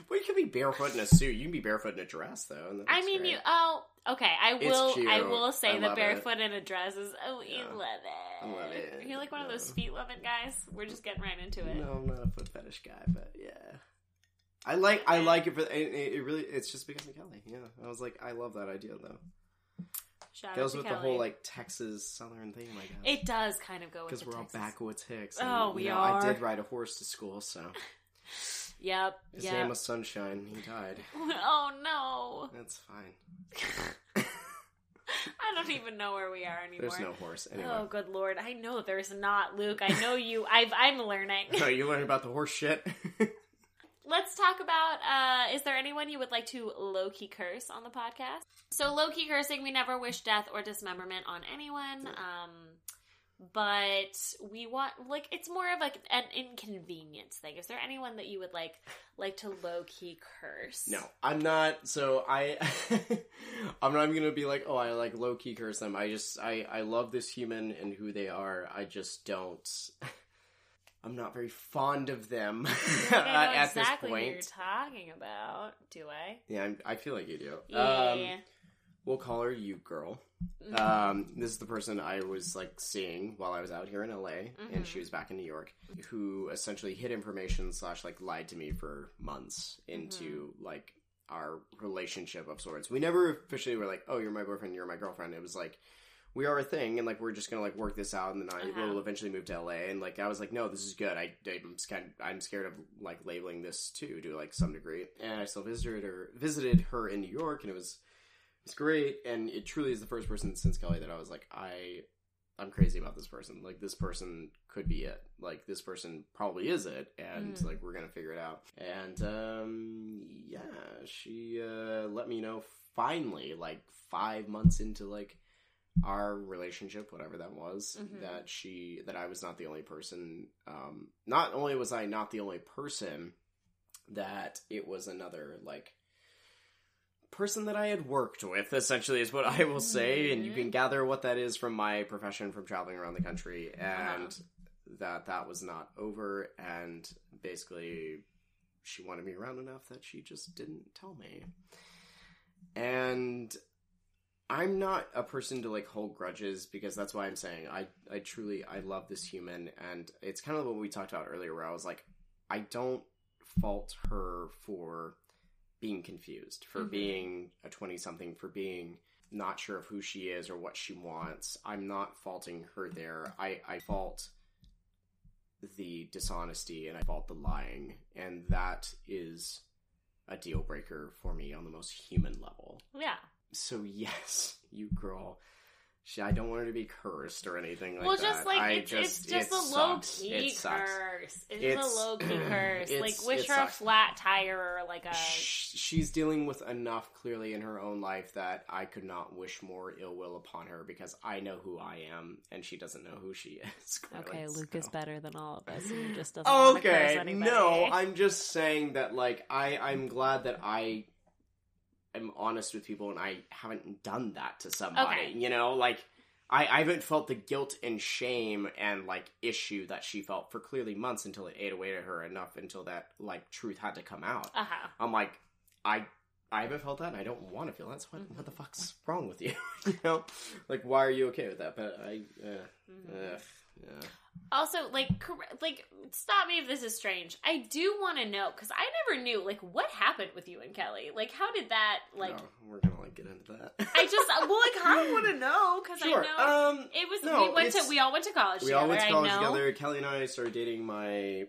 Well, you can be barefoot in a suit. You can be barefoot in a dress, though. I mean, great. you. Oh, okay. I will. I will say I that love it. barefoot in a dress is. Oh, you love it. I love it. Are you like one of those Yeah. feet loving guys? We're just getting right into it. No, I'm not a foot fetish guy, but yeah. I like I like it for it, it really it's just because of Kelly. Yeah, I was like I love that idea though. Shout Goes out to with Kelly. the whole like Texas Southern I guess. It does kind of go because we're all backwoods hicks. Oh, you we know, are. I did ride a horse to school, so (laughs) Yep. his Yep. name was Sunshine. He died. (laughs) Oh no. That's fine. (laughs) I don't even know where we are anymore. There's no horse anyway. Oh, good lord! I know there's not, Luke. I know you. I've, I'm learning. So you learn about the horse shit. Let's talk about. Uh, is there anyone you would like to low key curse on the podcast? So low key cursing, we never wish death or dismemberment on anyone. Um, but we want like it's more of like an inconvenience thing. Is there anyone that you would like like to low key curse? No, I'm not. So I, (laughs) I'm not even gonna be like, oh, I like low key curse them. I just, I, I love this human and who they are. I just don't. (laughs) I'm not very fond of them (laughs) I know at exactly this what you're point. talking about. Do I? Yeah, I'm, I feel like you do. Yeah. Um, we'll call her you girl. Mhm. Um, this is the person I was like seeing while I was out here in LA, Mhm. and she was back in New York, who essentially hid information slash like lied to me for months into Mm-hmm. like our relationship of sorts. We never officially were like, "Oh, you're my boyfriend, you're my girlfriend." It was like we are a thing, and like we're just gonna like work this out, and then I Uh-huh. will eventually move to LA. And like I was like, "No, this is good." I I'm scared, I'm scared of like labeling this too to like some degree, and I still visited her visited her in New York, and it was it's great and it truly is the first person since kelly that i was like i i'm crazy about this person like this person could be it like this person probably is it and Mm. like we're gonna figure it out and um yeah she uh let me know finally like five months into like our relationship whatever that was Mhm. that she that i was not the only person um not only was i not the only person that it was another like person that I had worked with, essentially, is what I will say. And you can Mhm. gather what that is from my profession from traveling around the country. And that that was not over. And basically, she wanted me around enough that she just didn't tell me. And I'm not a person to like hold grudges because that's why I'm saying I I truly I love this human and it's kind of what we talked about earlier where I was like I don't fault her for being confused, for Mhm. being a 20 something, for being not sure of who she is or what she wants. I'm not faulting her there. I I fault the dishonesty and I fault the lying and that is a deal breaker for me on the most human level Yeah. So (laughs) yes, you girl. She, I don't want her to be cursed or anything like well, that. Well, just like I it's just, it's just it a low sucks. key It sucks. curse. It's, It's- a low key (clears throat) curse. like wish it her a flat tire or like a. She's dealing with enough clearly in her own life that I could not wish more ill will upon her because I know who I am and she doesn't know who she (laughs) is. Okay, clearly, Luke is better than all of us, and he just doesn't want curse Okay, anybody. no, I'm just saying that like I I'm glad that I am honest with people and I haven't done that to somebody. Okay. You know, like I, I haven't felt the guilt and shame and like issue that she felt for clearly months until it ate away at her enough until that like truth had to come out. Uh huh. I'm like, I I haven't felt that and I don't want to feel that. So what, Mm-hmm. what the fuck's wrong with you? (laughs) you know, like why are you okay with that? But I, uh, Mm-hmm. yeah. Also, like, cor- like, stop me if this is strange. I do want to know because I never knew, like, what happened with you and Kelly. Like, how did that, like, No, we're gonna like get into that. I just, well, like, (laughs) I want to know because Sure. I know Um, it was. no, we went to, we all went to college. we together, all went to college together. Kelly and I started dating my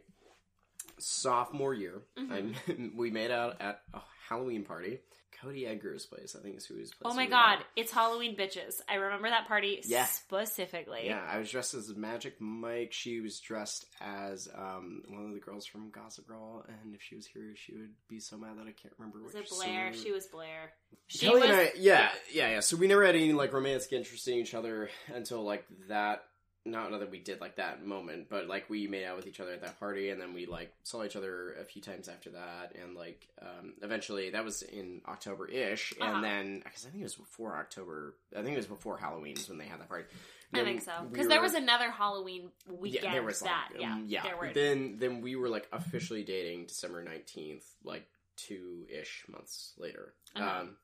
sophomore year. Mm-hmm. I, (laughs) we made out at a Halloween party. Cody Edgar's place, I think, is who place. Oh my god, at. it's Halloween, bitches! I remember that party Yeah. specifically. Yeah, I was dressed as Magic Mike. She was dressed as um, one of the girls from Gossip Girl, and if she was here, she would be so mad that I can't remember. Was it Blair? She was Blair. She Kelly was. and I, yeah, yeah, yeah. So we never had any like romantic interest in each other until like that. Not not that we did like that moment, but like we made out with each other at that party, and then we like saw each other a few times after that, and like um, eventually that was in October ish, Uh-huh. and then because I think it was before October, I think it was before Halloween is when they had that party. I think so we because there was another Halloween weekend. yeah, there was like, that yeah, um, yeah. there were. Then then we were like officially dating December nineteenth, like two ish months later. Uh-huh. Um,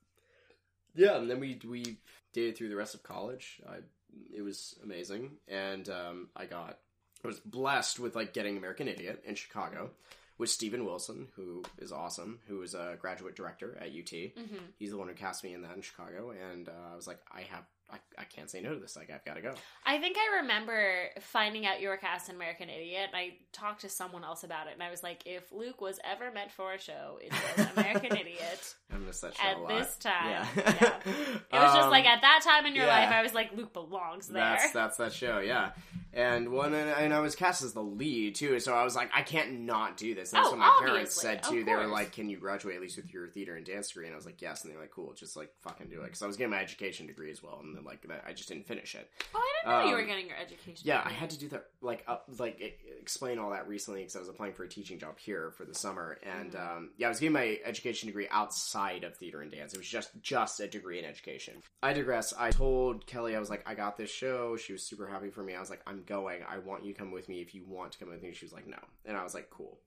yeah, and then we we dated through the rest of college. I, it was amazing, and um, I got I was blessed with like getting American Idiot in Chicago with Steven Wilson, who is awesome, who is a graduate director at UT. Mhm. He's the one who cast me in that in Chicago, and uh, I was like, I have. I, I can't say no to this. Like I've got to go. I think I remember finding out you were cast in American Idiot, and I talked to someone else about it, and I was like, if Luke was ever meant for a show, it was American (laughs) Idiot. I miss that show At a lot. this time, yeah. yeah. (laughs) It was just Um, like at that time in your yeah. life, I was like, Luke belongs there. That's that's that show, yeah. And one, and, and I was cast as the lead too, so I was like, I can't not do this. And that's Oh, what my parents obviously, said of too. They were like, "Can you graduate at least with your theater and dance degree?" And I was like, "Yes." And they're like, "Cool, just like fucking do it." Because I was getting my education degree as well, and then like I just didn't finish it. oh, I didn't know you Um, were getting your education. Yeah, I had to do that, like, uh, like explain all that recently because I was applying for a teaching job here for the summer, and Mm-hmm. um, yeah, I was getting my education degree outside of theater and dance. It was just just a degree in education. I digress. I told Kelly, I was like, I got this show. She was super happy for me. I was like, I'm going. I want you to come with me if you want to come with me. She was like, no, and I was like, cool.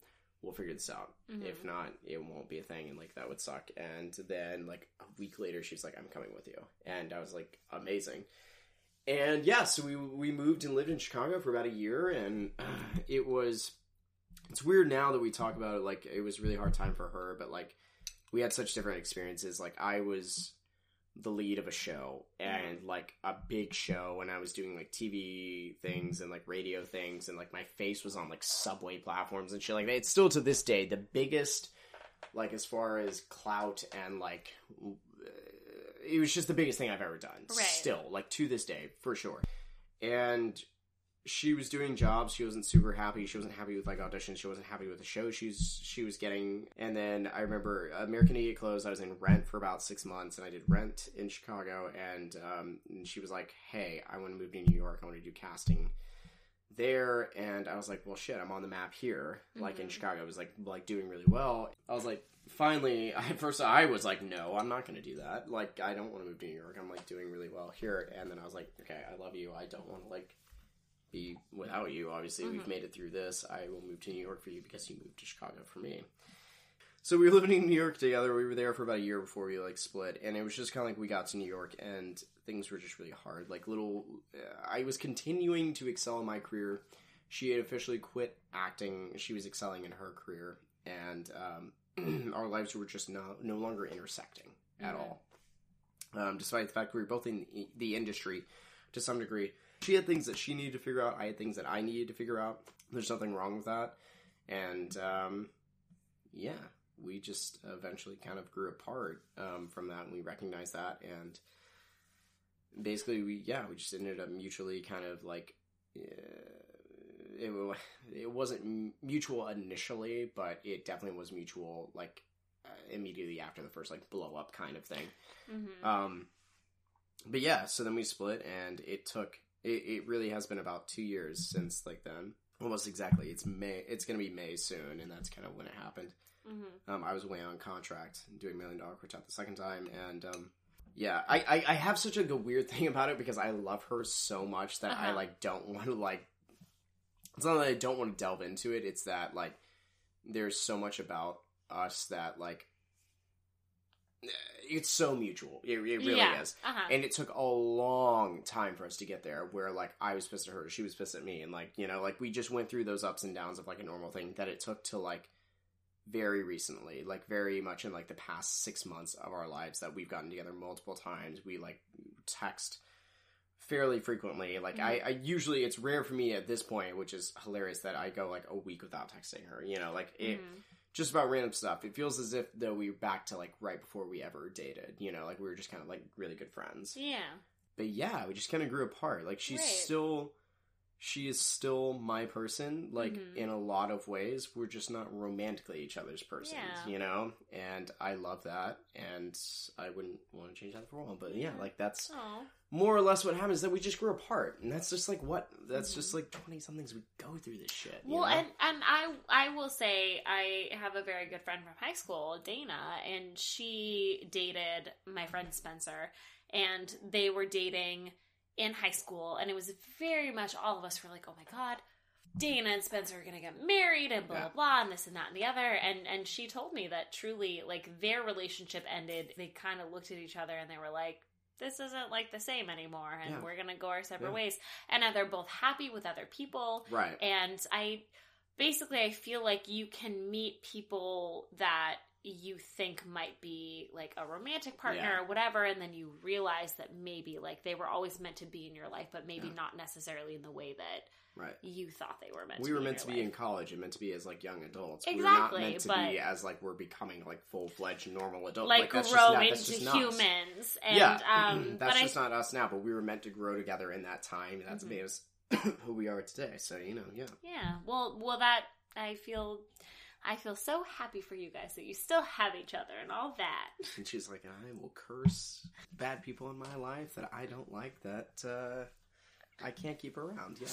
We'll figure this out. Mhm. If not, it won't be a thing, and like that would suck. And then like a week later, she's like, "I'm coming with you," and I was like, "Amazing." And yeah, so we we moved and lived in Chicago for about a year, and uh, (sighs) it was it's weird now that we talk about it. Like it was really hard time for her, but like we had such different experiences. Like I was the lead of a show and like a big show and I was doing like TV things and like radio things and like my face was on like subway platforms and shit like that. It's still to this day the biggest like as far as clout and like uh, it was just the biggest thing I've ever done. Right. Still, like to this day, for sure. And she was doing jobs. She wasn't super happy. She wasn't happy with like auditions. She wasn't happy with the show she's she was getting. And then I remember American Idiot closed. I was in Rent for about six months, and I did Rent in Chicago. And, um, and she was like, "Hey, I want to move to New York. I want to do casting." there and I was like, well shit, I'm on the map here. Like in Mhm. Chicago, I was like like doing really well. I was like finally at first I was like, no, I'm not gonna do that. Like I don't want to move to New York. I'm like doing really well here and then I was like, okay, I love you. I don't want to like be without you. Obviously, we've Mhm. made it through this. I will move to New York for you because you moved to Chicago for me. So we were living in New York together. We were there for about a year before we like split, and it was just kind of like we got to New York, and things were just really hard. Like little, uh, I was continuing to excel in my career. She had officially quit acting. She was excelling in her career, and um, (clears throat) our lives were just no no longer intersecting at Mhm. all. Um, despite the fact we were both in the- the industry to some degree, she had things that she needed to figure out. I had things that I needed to figure out. There's nothing wrong with that, and um, yeah, we just eventually kind of grew apart um, from that, and we recognized that, and basically, we yeah, we just ended up mutually kind of like. Uh, it, it wasn't mutual initially, but it definitely was mutual like uh, immediately after the first like blow up kind of thing. Mhm. Um, but yeah, so then we split, and it took. It, it really has been about two years since like then. Almost exactly. It's May. It's gonna be May soon, and that's kind of when it happened. Mhm. Um, I was away on contract doing Million Dollar Quartet the second time, and um, yeah, I, I I have such a weird (laughs) thing about it because I love her so much that I Uh-huh. like don't want to like. It's not that I don't want to delve into it. It's that like there's so much about us that like it's so mutual. It, it really yeah. is. Uh-huh. And it took a long time for us to get there where like I was pissed at her, she was pissed at me, and like, you know, like we just went through those ups and downs of like a normal thing that it took to like very recently, like very much in like the past six months of our lives that we've gotten together multiple times. We like text fairly frequently. Like I, I usually it's rare for me at this point, which is hilarious that I go like a week without texting her. You know, like it Mhm. Just about random stuff. It feels as if though we were back to like right before we ever dated. You know, like we were just kind of like really good friends. Yeah. But yeah, we just kind of grew apart. Like she's Right. still, she is still my person. Like Mhm. in a lot of ways, we're just not romantically each other's persons. Yeah. You know, and I love that, and I wouldn't want to change that for a while. But yeah, like that's Oh. More or less what happens. Is that we just grew apart, and that's just like what. That's Mhm. just like twenty somethings. We go through this shit. Well, know? and and I I will say I have a very good friend from high school, Dana, and she dated my friend Spencer, and they were dating in high school, and it was very much all of us were like, oh my god. Dana and Spencer are gonna get married and blah Yeah. blah blah and this and that and the other and and she told me that truly like their relationship ended they kind of looked at each other and they were like this isn't like the same anymore and Yeah. we're gonna go our separate Yeah. ways and now they're both happy with other people right. and I basically I feel like you can meet people that you think might be like a romantic partner Yeah. or whatever and then you realize that maybe like they were always meant to be in your life but maybe Yeah. not necessarily in the way that Right. you thought they were meant to be. we to were meant to in be in college and meant to be as like young adults. we Exactly, were not meant to but- be as like we're becoming like full fledged normal adults. like, that's grow not, into just not us. humans and yeah, (clears throat) um that's just I not us now. But we were meant to grow together in that time. and That's Mhm. made us (clears throat) who we are today. So you know, yeah. yeah well well that I feel I feel so happy for you guys that you still have each other and all that. And she's like, I will curse bad people in my life that I don't like. That uh, I can't keep around. Yeah,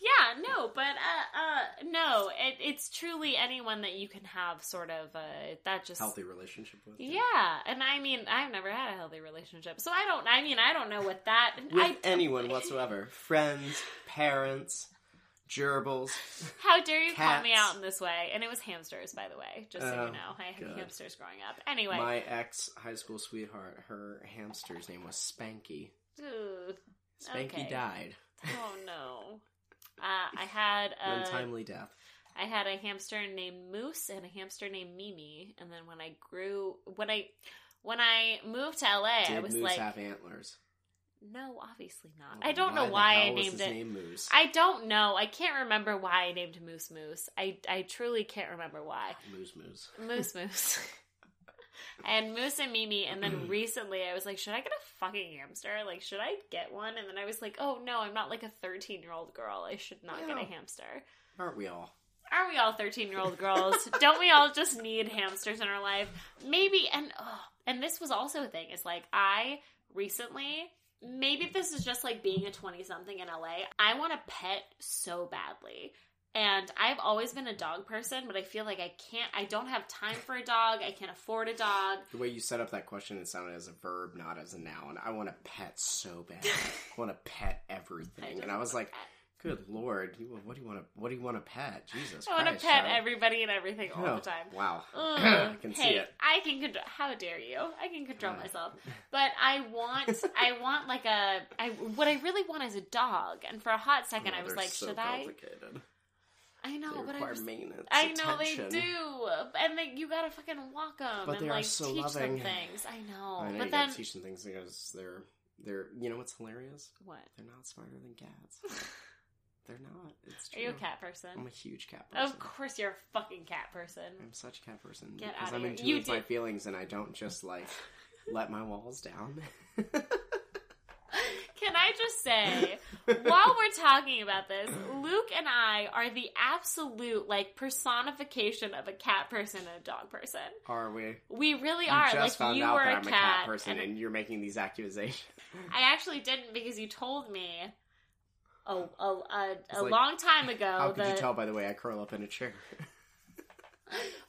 Yeah, no, but uh, uh, no, it, it's truly anyone that you can have sort of uh, that just healthy relationship with. Yeah, and I mean, I've never had a healthy relationship, so I don't. I mean, I don't know what that. with I, anyone whatsoever, friends, parents, gerbils. how dare you call me out in this way? And it was hamsters, by the way, just so Oh, you know. I had God. hamsters growing up. Anyway, My ex high school sweetheart, her hamster's name was Spanky. Ugh. Spanky Okay. died. oh no. Uh, I had (laughs) a, untimely death. I had a hamster named Moose and a hamster named Mimi, and then when I grew, when I when I moved to LA, I Did was Moose like, have antlers? No, obviously not. I oh, don't know the why I named his it. Name Moose. I don't know. I can't remember why I named Moose Moose. I I truly can't remember why. Moose Moose. Moose (laughs) Moose. (laughs) and Moose and Mimi, and then (clears throat) recently I was like, should I get a fucking hamster? Like, should I get one? And then I was like, oh no, I'm not like a 13 year old girl. I should not get a hamster. Aren't we all? Aren't we all 13 year old girls? (laughs) Don't we all just need hamsters in our life? Maybe, and oh, and this was also a thing. It's like I recently, maybe this is just like being a 20 something in LA. I want a pet so badly. And I've always been a dog person, but I feel like I can't, I don't have time for a dog. I can't afford a dog. The way you set up that question, it sounded as a verb, not as a noun. I want a pet so bad. (laughs) I want to pet everything. just And I was like, pet. Good lord, you, what do you want to? What do you want to pet? Jesus, I want to Christ, pet Charlotte. everybody and everything all Oh, the time. Wow. (coughs) I can hey, see it. I can control. How dare you? I can control myself. But I want, I want like a, I what I really want is a dog. And for a hot second, Oh, I was like, so should I? complicated. I know, They but I was. I know attention. they do, and like you gotta fucking walk them But and they are like so teach loving. them things. I know, I know but you then teach them things because they're they're. You know what's hilarious? what? They're not smarter than cats. (laughs) they're not. It's true. Are you a cat person? I'm a huge cat person. Of course, you're a fucking cat person. I'm such a cat person Get because outta I'm here. in tune You with my feelings and I don't just like (laughs) let my walls down. (laughs) Can I just say, while we're talking about this, Luke and I are the absolute like personification of a cat person and a dog person. Are we? We really You are. just like found you out were that a I'm cat, a cat person and and you're making these accusations. I actually didn't because you told me. A, a, a, a like, long time ago. How could you tell by the way I curl up in a chair?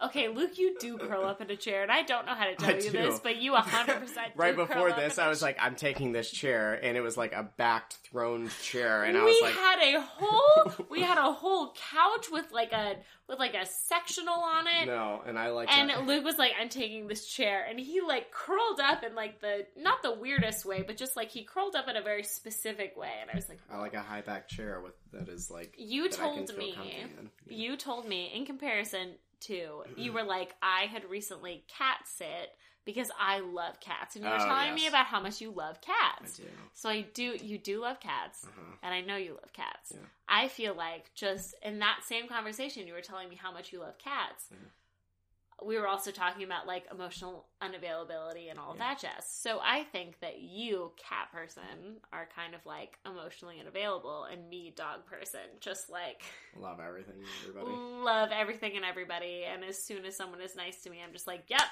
Okay, Luke, you do curl up in a chair, and I don't know how to tell I you do. this, but you 100% (laughs) right before this, I was like, I'm taking this chair, and it was like a backed throned chair, and I we was like, had a whole we had a whole couch with like a with like a sectional on it. no, and I like And that. Luke was like, "I'm taking this chair," and he like curled up in like the not the weirdest way, but just like he curled up in a very specific way, and I was like, I like a high back chair with that is like "You I told me. Yeah. you told me in comparison to you were like I had recently cat sit because I love cats, and you were Oh, telling me about how much you love I cats. do. So I do, you do love cats, Uh-huh. and I know you love cats. Yeah. I feel like just in that same conversation, you were telling me how much you love cats. Yeah. We were also talking about like emotional unavailability and all Yeah. that jazz. So I think that you, cat person, are kind of like emotionally unavailable, and me, dog person, just like Love everything, everybody. love everything and everybody. And as soon as someone is nice to me, I'm just like, yep,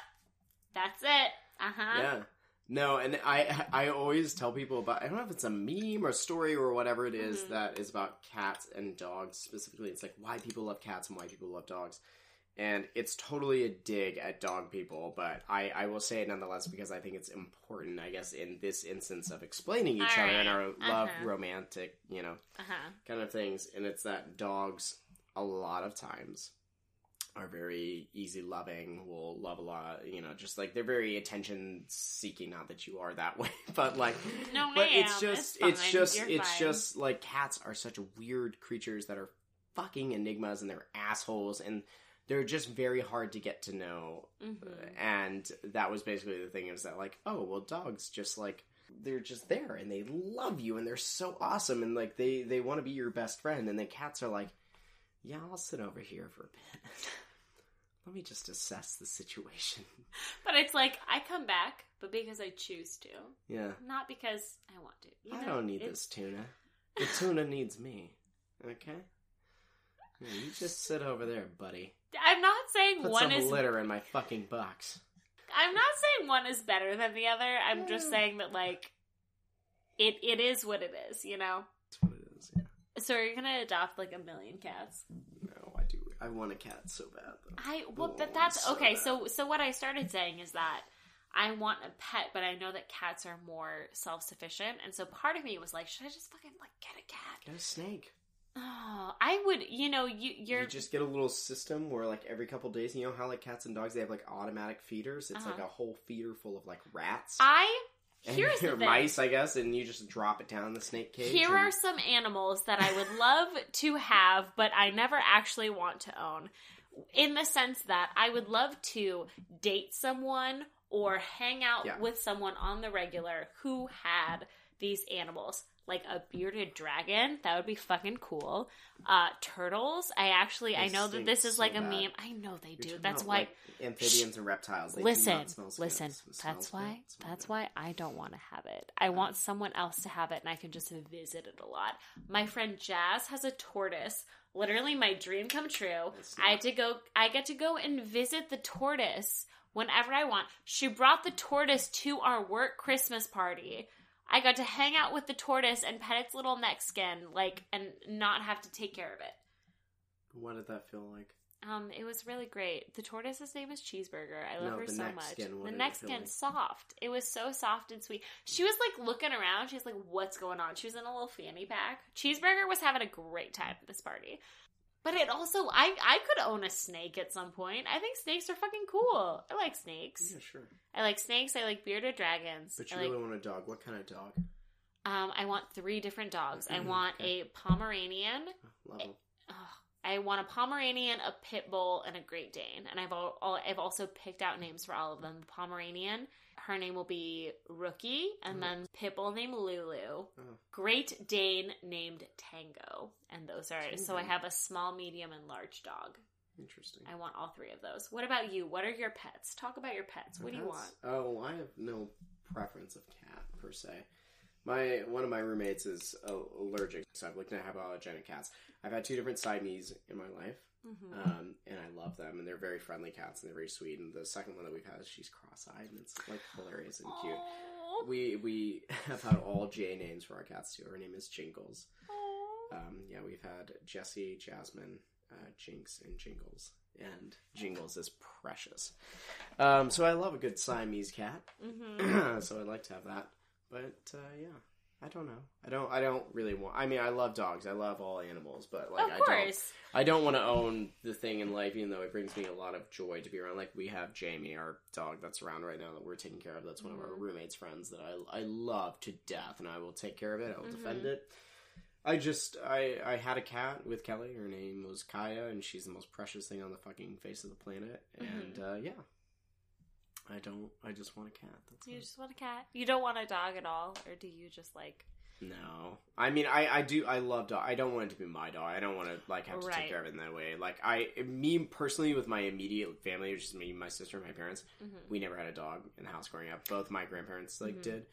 that's it. Uh huh. Yeah. No, and I I always tell people about I don't know if it's a meme or story or whatever it is Mhm. that is about cats and dogs specifically. It's like why people love cats and why people love dogs. And it's totally a dig at dog people, but I, I will say it nonetheless because I think it's important, I guess, in this instance of explaining each All other and our love Uh-huh. romantic, you know, Uh huh. kind of things. And it's that dogs, a lot of times, are very easy loving, will love a lot, you know, just like they're very attention seeking. Not that you are that (laughs) way, but like, No, but I it's am. just, It's it's, just, You're it's fine. just like cats are such weird creatures that are fucking enigmas and they're assholes and they're just very hard to get to know. Mhm. And that was basically the thing is that like, oh, well, dogs just like they're just there and they love you and they're so awesome and like they they want to be your best friend and the cats are like, yeah, I'll sit over here for a bit. (laughs) Let me just assess the situation. (laughs) But it's like I come back, but because I choose to, Yeah. not because I want to. You I don't need it's- this tuna. The tuna needs me. Okay? (laughs) You just sit over there, buddy. I'm not saying Put one some is. litter in my fucking box. I'm not saying one is better than the other. I'm just saying that like, it it is what it is. You know. That's what it is. Yeah. So are you gonna adopt like a million cats? No, I do. I want a cat so bad, though. I well, but that's so okay. bad. So so what I started saying is that I want a pet, but I know that cats are more self sufficient, and so part of me was like, should I just fucking like get a cat? Get a snake. Oh, I would. You know, you you're You just get a little system where, like, every couple days, you know how, like, cats and dogs, they have, like, automatic feeders? It's, like, Uh-huh. a whole feeder full of, like, rats. I (laughs) and here's the thing. mice, I guess, and you just drop it down in the snake cage. Here and- are some animals that I would love to have, but I never actually want to own. In the sense that I would love to date someone or hang out Yeah. with someone on the regular who had these animals. Like a bearded dragon, that would be fucking cool. Uh, turtles, I actually, I They know that this is so like a bad. meme. I know they You're do. That's why. like, amphibians and reptiles. They listen, listen. That's why. That's why I don't want to have it. I want someone else to have it, and I can just visit it a lot. My friend Jazz has a tortoise. Literally, my dream come true. I had to go. I get to go and visit the tortoise whenever I want. She brought the tortoise to our work Christmas party. I got to hang out with the tortoise and pet its little neck skin, like, and not have to take care of it. What did that feel like? Um, it was really great. The tortoise's name is Cheeseburger. I love No, her so much. skin, the neck skin like? soft. It was so soft and sweet. She was like looking around. She's like, "What's going on?" She was in a little fanny pack. Cheeseburger was having a great time at this party. But it also, I I could own a snake at some point. I think snakes are fucking cool. I like snakes. Yeah, sure. I like snakes. I like bearded dragons. But I you like, really want a dog. What kind of dog? um, I want three different dogs. I Mm, want okay. a Pomeranian. Love 'em. Ugh. I want a Pomeranian, a Pit Bull, and a Great Dane. And I've all, all I've also picked out names for all of them. The Pomeranian, her name will be Rookie, and Mhm. then Pit Bull named Lulu. Oh. Great Dane named Tango, and those are so I Tango. have a small, medium, and large dog. Interesting. I want all three of those. What about you? What are your pets? Talk about your pets. What do you want? Oh, I have no preference of cat per se. My one of my roommates is allergic, so I've looked at hypoallergenic cats. I've had two different Siamese in my life, Mm-hmm. um, and I love them, and they're very friendly cats, and they're very sweet. And the second one that we've had, she's cross-eyed, and it's like hilarious and cute. Aw. We we (laughs) have had all J names for our cats too. Her name is Jingles. Um, yeah, we've had Jesse, Jasmine, uh, Jinx, and Jingles. And Jingles is precious. Um, so I love a good Siamese cat. Mhm. (clears throat) so I'd like to have that. But uh, yeah, I don't know. I don't. I don't really want. I mean, I love dogs. I love all animals. But like, I don't. I don't want to own the thing in life, even though it brings me a lot of joy to be around. Like we have Jamie, our dog that's around right now that we're taking care of. That's one of our Mhm. roommates' friends that I I love to death, and I will take care of it. I will defend Mhm. it. I just I I had a cat with Kelly. Her name was Kaya, and she's the most precious thing on the fucking face of the planet. Mm-hmm. And uh, yeah, I don't. I just want a cat. That's You all. just want a cat. You don't want a dog at all, or do you just like? No, I mean, I, I do, I love dog. I don't want it to be my dog. I don't want to like have to Right. take care of it in that way. Like I, me personally, with my immediate family, which is me, my sister, and my parents, Mhm. we never had a dog in the house growing up. Both my grandparents like Mhm. did,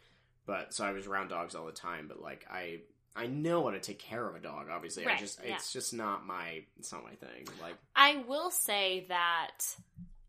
but so I was around dogs all the time. But like I, I know how to take care of a dog. Obviously, I Right, just yeah. it's just not my, it's not my thing. Like I will say that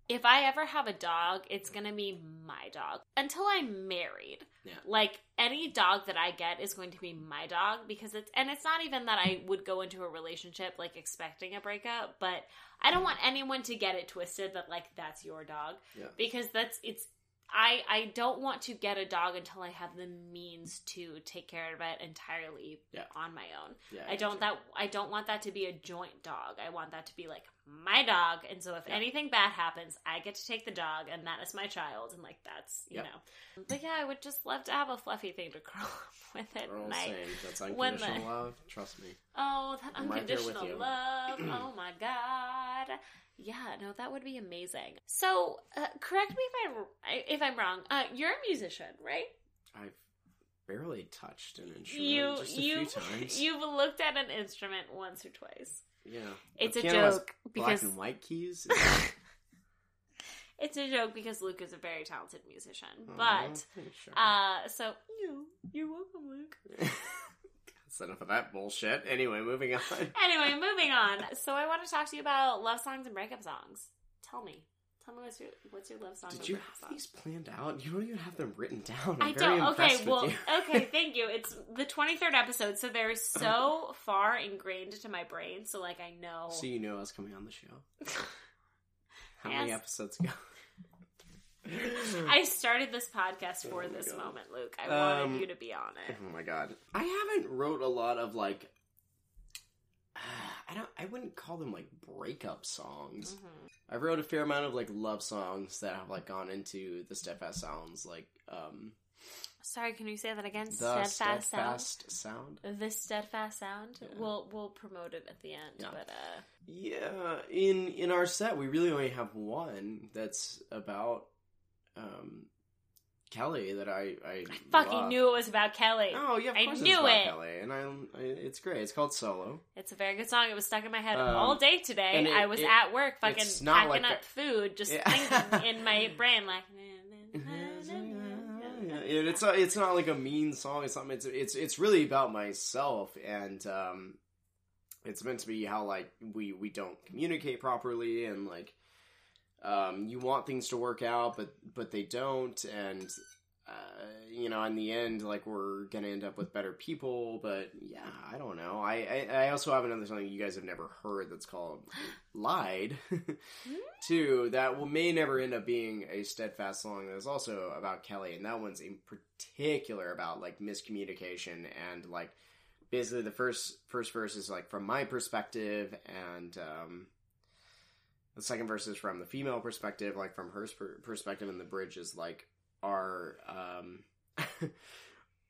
if I ever have a dog, it's mm. gonna be my dog until I'm married. Yeah. Like any dog that I get is going to be my dog because it's and it's not even that I would go into a relationship like expecting a breakup, but I don't mm. want anyone to get it twisted that like that's your dog Yeah. because that's it's I I don't want to get a dog until I have the means to take care of it entirely Yeah. on my own. yeah, I don't that I don't want that to be a joint dog. I want that to be like my dog. And so if Yeah. anything bad happens, I get to take the dog and that is my child and like that's you Yep. know. But yeah, I would just love to have a fluffy thing to (laughs) curl up with at We're night. that's when the- unconditional love. Trust me. Oh, that I'm right there with unconditional love. (clears throat) oh my god. Yeah, no, that would be amazing. So, uh, correct me if I'm if I'm wrong. Uh, you're a musician, right? I've barely touched an instrument You just a you few (laughs) times. you've looked at an instrument once or twice. Yeah, It's a joke black because and white keys. (laughs) (laughs) It's a joke because Luke is a very talented musician. Oh, But sure. uh so you you're welcome, Luke. (laughs) That's enough of that bullshit. Anyway, moving on. Anyway, moving on. So I want to talk to you about love songs and breakup songs. Tell me. Tell me what's your what's your love song? Did you have these planned out? You don't even have them written down. I'm I very don't. Okay, well, (laughs) okay, thank you. It's the 23rd episode, so they're so (clears throat) far ingrained into my brain. So, like, I know. So you know I was coming on the show. (laughs) How many episodes ago? (laughs) I started this podcast for Oh this God. moment, Luke. I Um, wanted you to be on it. Oh my god. I haven't wrote a lot of like I don't I wouldn't call them like breakup songs. Mhm. I wrote a fair amount of like love songs that have like gone into the steadfast sounds like um Sorry, can you say that again? the steadfast, sound. steadfast sound. The steadfast sound. Yeah. We'll we'll promote it at the end, Yeah. but uh, Yeah, in in our set we really only have one that's about um Kelly that I I, fucking love. knew it was about Kelly. Oh yeah, of I knew it. Kelly, and I, I it's great. It's called Solo. It's a very good song. It was stuck in my head Um, all day today. it- I was it- at work, fucking not packing like up food, just Yeah. thinking (laughs) in my brain like. It's not, it's not like a mean song. It's something. It's it's it's really about myself, and um, it's meant to be how like we we don't communicate properly, and like um, you want things to work out, but but they don't, and uh, you know, in the end, like we're gonna end up with better people. But yeah, I don't know. I I, I also have another song you guys have never heard that's called "Lied," (laughs) too. That will may never end up being a steadfast song. That's also about Kelly, and that one's in particular about like miscommunication and like basically the first first verse is like from my perspective and um the second verse is from the female perspective like from her perspective and the bridge is like our um (laughs)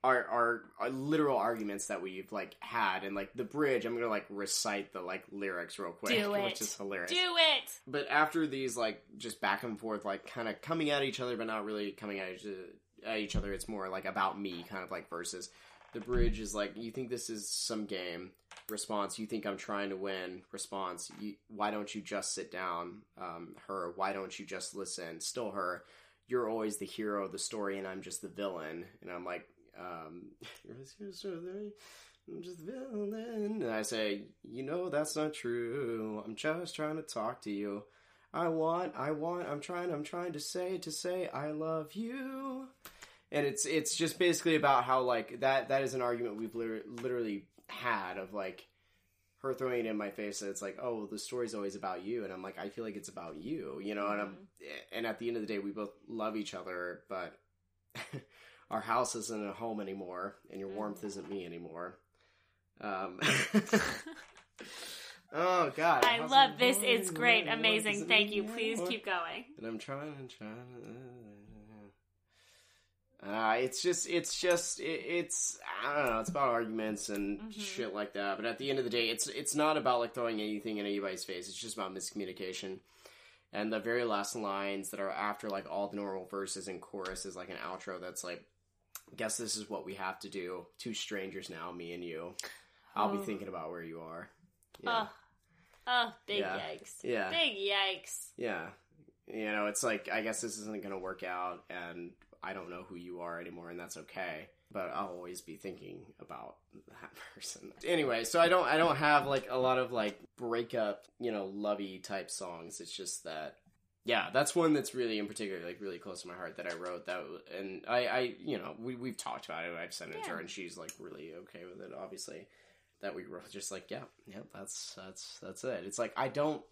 our, our our literal arguments that we've like had and like the bridge i'm gonna like recite the like lyrics real quick Do it. which is hilarious Do it. but after these like just back and forth like kind of coming at each other but not really coming at each, at each other it's more like about me kind of like verses the bridge is like you think this is some game response you think i'm trying to win response you, why don't you just sit down um, her why don't you just listen still her you're always the hero of the story and i'm just the villain and i'm like um, (laughs) I'm just the villain. And I say, you know, that's not true. I'm just trying to talk to you. I want, I want, I'm trying, I'm trying to say, to say, I love you. And it's, it's just basically about how, like, that, that is an argument we've literally had of, like, her throwing it in my face that it's like, oh, the story's always about you. And I'm like, I feel like it's about you, you know? And I'm, and at the end of the day, we both love each other, but (laughs) our house isn't a home anymore, and your warmth isn't me anymore. Um, (laughs) oh God! I love this. It's great. Amazing. Thank you. Please anymore. keep going. And I'm trying and trying. Uh, it's just, it's just, it, it's, I don't know. It's about arguments and Mhm. shit like that. But at the end of the day, it's, it's not about like throwing anything in anybody's face. It's just about miscommunication. And the very last lines that are after like all the normal verses and chorus is like an outro that's like, guess this is what we have to do. Two strangers now, me and you. I'll Oh. be thinking about where you are. Yeah. Oh, oh, big Yeah. yikes. Yeah. Big yikes. Yeah. You know, it's like, I guess this isn't going to work out, and I don't know who you are anymore, and that's okay. But I'll always be thinking about that (laughs) person. Anyway, so I don't, I don't have like a lot of like breakup, you know, lovey type songs. It's just that, yeah, that's one that's really in particular, like really close to my heart that I wrote. That and I, I, you know, we we've talked about it. I've sent it to her, and she's like really okay with it. Obviously, that we were just like, yeah, yeah, that's that's that's it. It's like I don't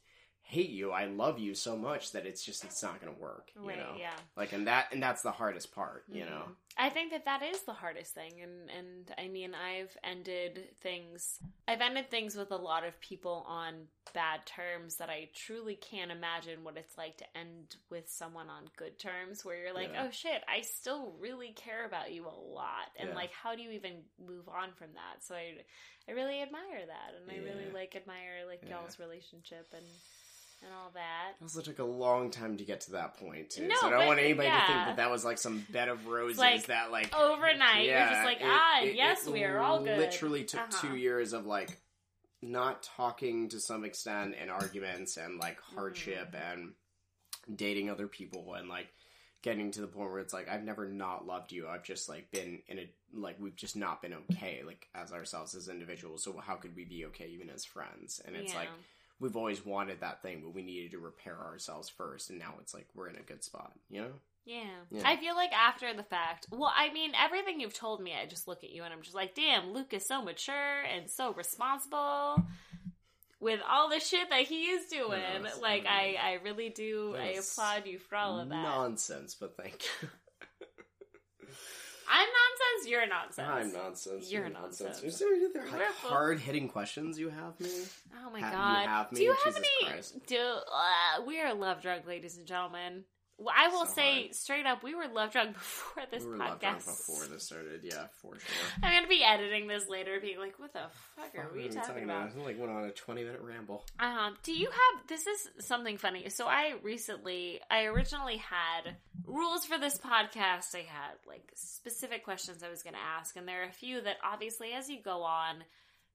hate you. I love you so much that it's just it's not gonna work. You Right, know, yeah. like and that and that's the hardest part. You know, Mhm. I think that that is the hardest thing, and and I mean, I've ended things. I've ended things with a lot of people on bad terms that I truly can't imagine what it's like to end with someone on good terms, where you're like, Yeah. oh shit, I still really care about you a lot, and Yeah. like, how do you even move on from that? So I, I really admire that, and I really like admire like Yeah. y'all's relationship and and all that. it also took a long time to get to that point too. No, so I don't but- want anybody to think that that was like some bed of roses like, that like Overnight, you're Yeah, just like, it- ah, it- yes, it we are all good. Literally took Uh-huh. two years of like not talking to some extent and arguments and like hardship Mm-hmm. and dating other people and like getting to the point where it's like I've never not loved you. I've just like been in a like we've just not been okay like as ourselves as individuals. So how could we be okay even as friends? And it's Yeah. like we've always wanted that thing, but we needed to repair ourselves first, and now it's like we're in a good spot. You know? Yeah. Yeah. I feel like after the fact, well, I mean, everything you've told me, I just look at you and I'm just like, damn, Luke is so mature and so responsible with all the shit that he is doing. Like, I I, I really do, I applaud you for all of that. Nonsense, but thank you. I'm nonsense, you're nonsense. I'm nonsense. You're nonsense. Is there any other like, hard hitting questions you have me? Oh my you god. have do you me? have Jesus any Christ. do uh, we are love drunk, ladies and gentlemen. Well, I will So say hard. straight up, we were love drunk (laughs) before this we podcast. before this started. Yeah, for sure. (laughs) I'm gonna be editing this later, being like, "What the fuck are What we talking about?" I like went on a twenty minute ramble. Um, do you have this is something funny. So I recently I originally had rules for this podcast. I had like specific questions I was gonna ask, and there are a few that obviously as you go on,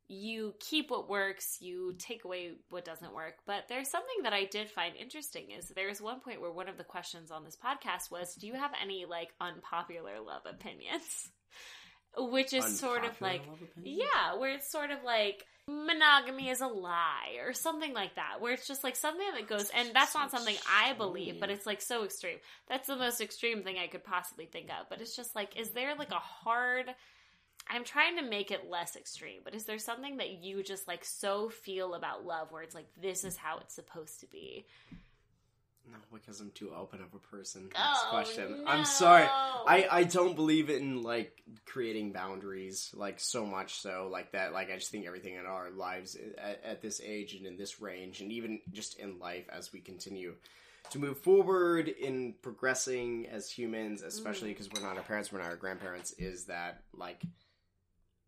you keep what works, you take away what doesn't work. But there's something that I did find interesting is there's one point where one of the questions on this podcast was, Do you have any like unpopular love opinions? (laughs) Which is sort of like yeah, where it's sort of like monogamy is a lie or something like that where it's just like something that goes and that's not something i believe but it's like so extreme that's the most extreme thing i could possibly think of but it's just like is there like a hard i'm trying to make it less extreme but is there something that you just like so feel about love where it's like this is how it's supposed to be No, because I'm too open of a person. Next Oh, question. I'm sorry. I, I don't believe in like creating boundaries like so much so like that like I just think everything in our lives at, at this age and in this range and even just in life as we continue to move forward in progressing as humans especially Mm. because we're not our parents we're not our grandparents is that like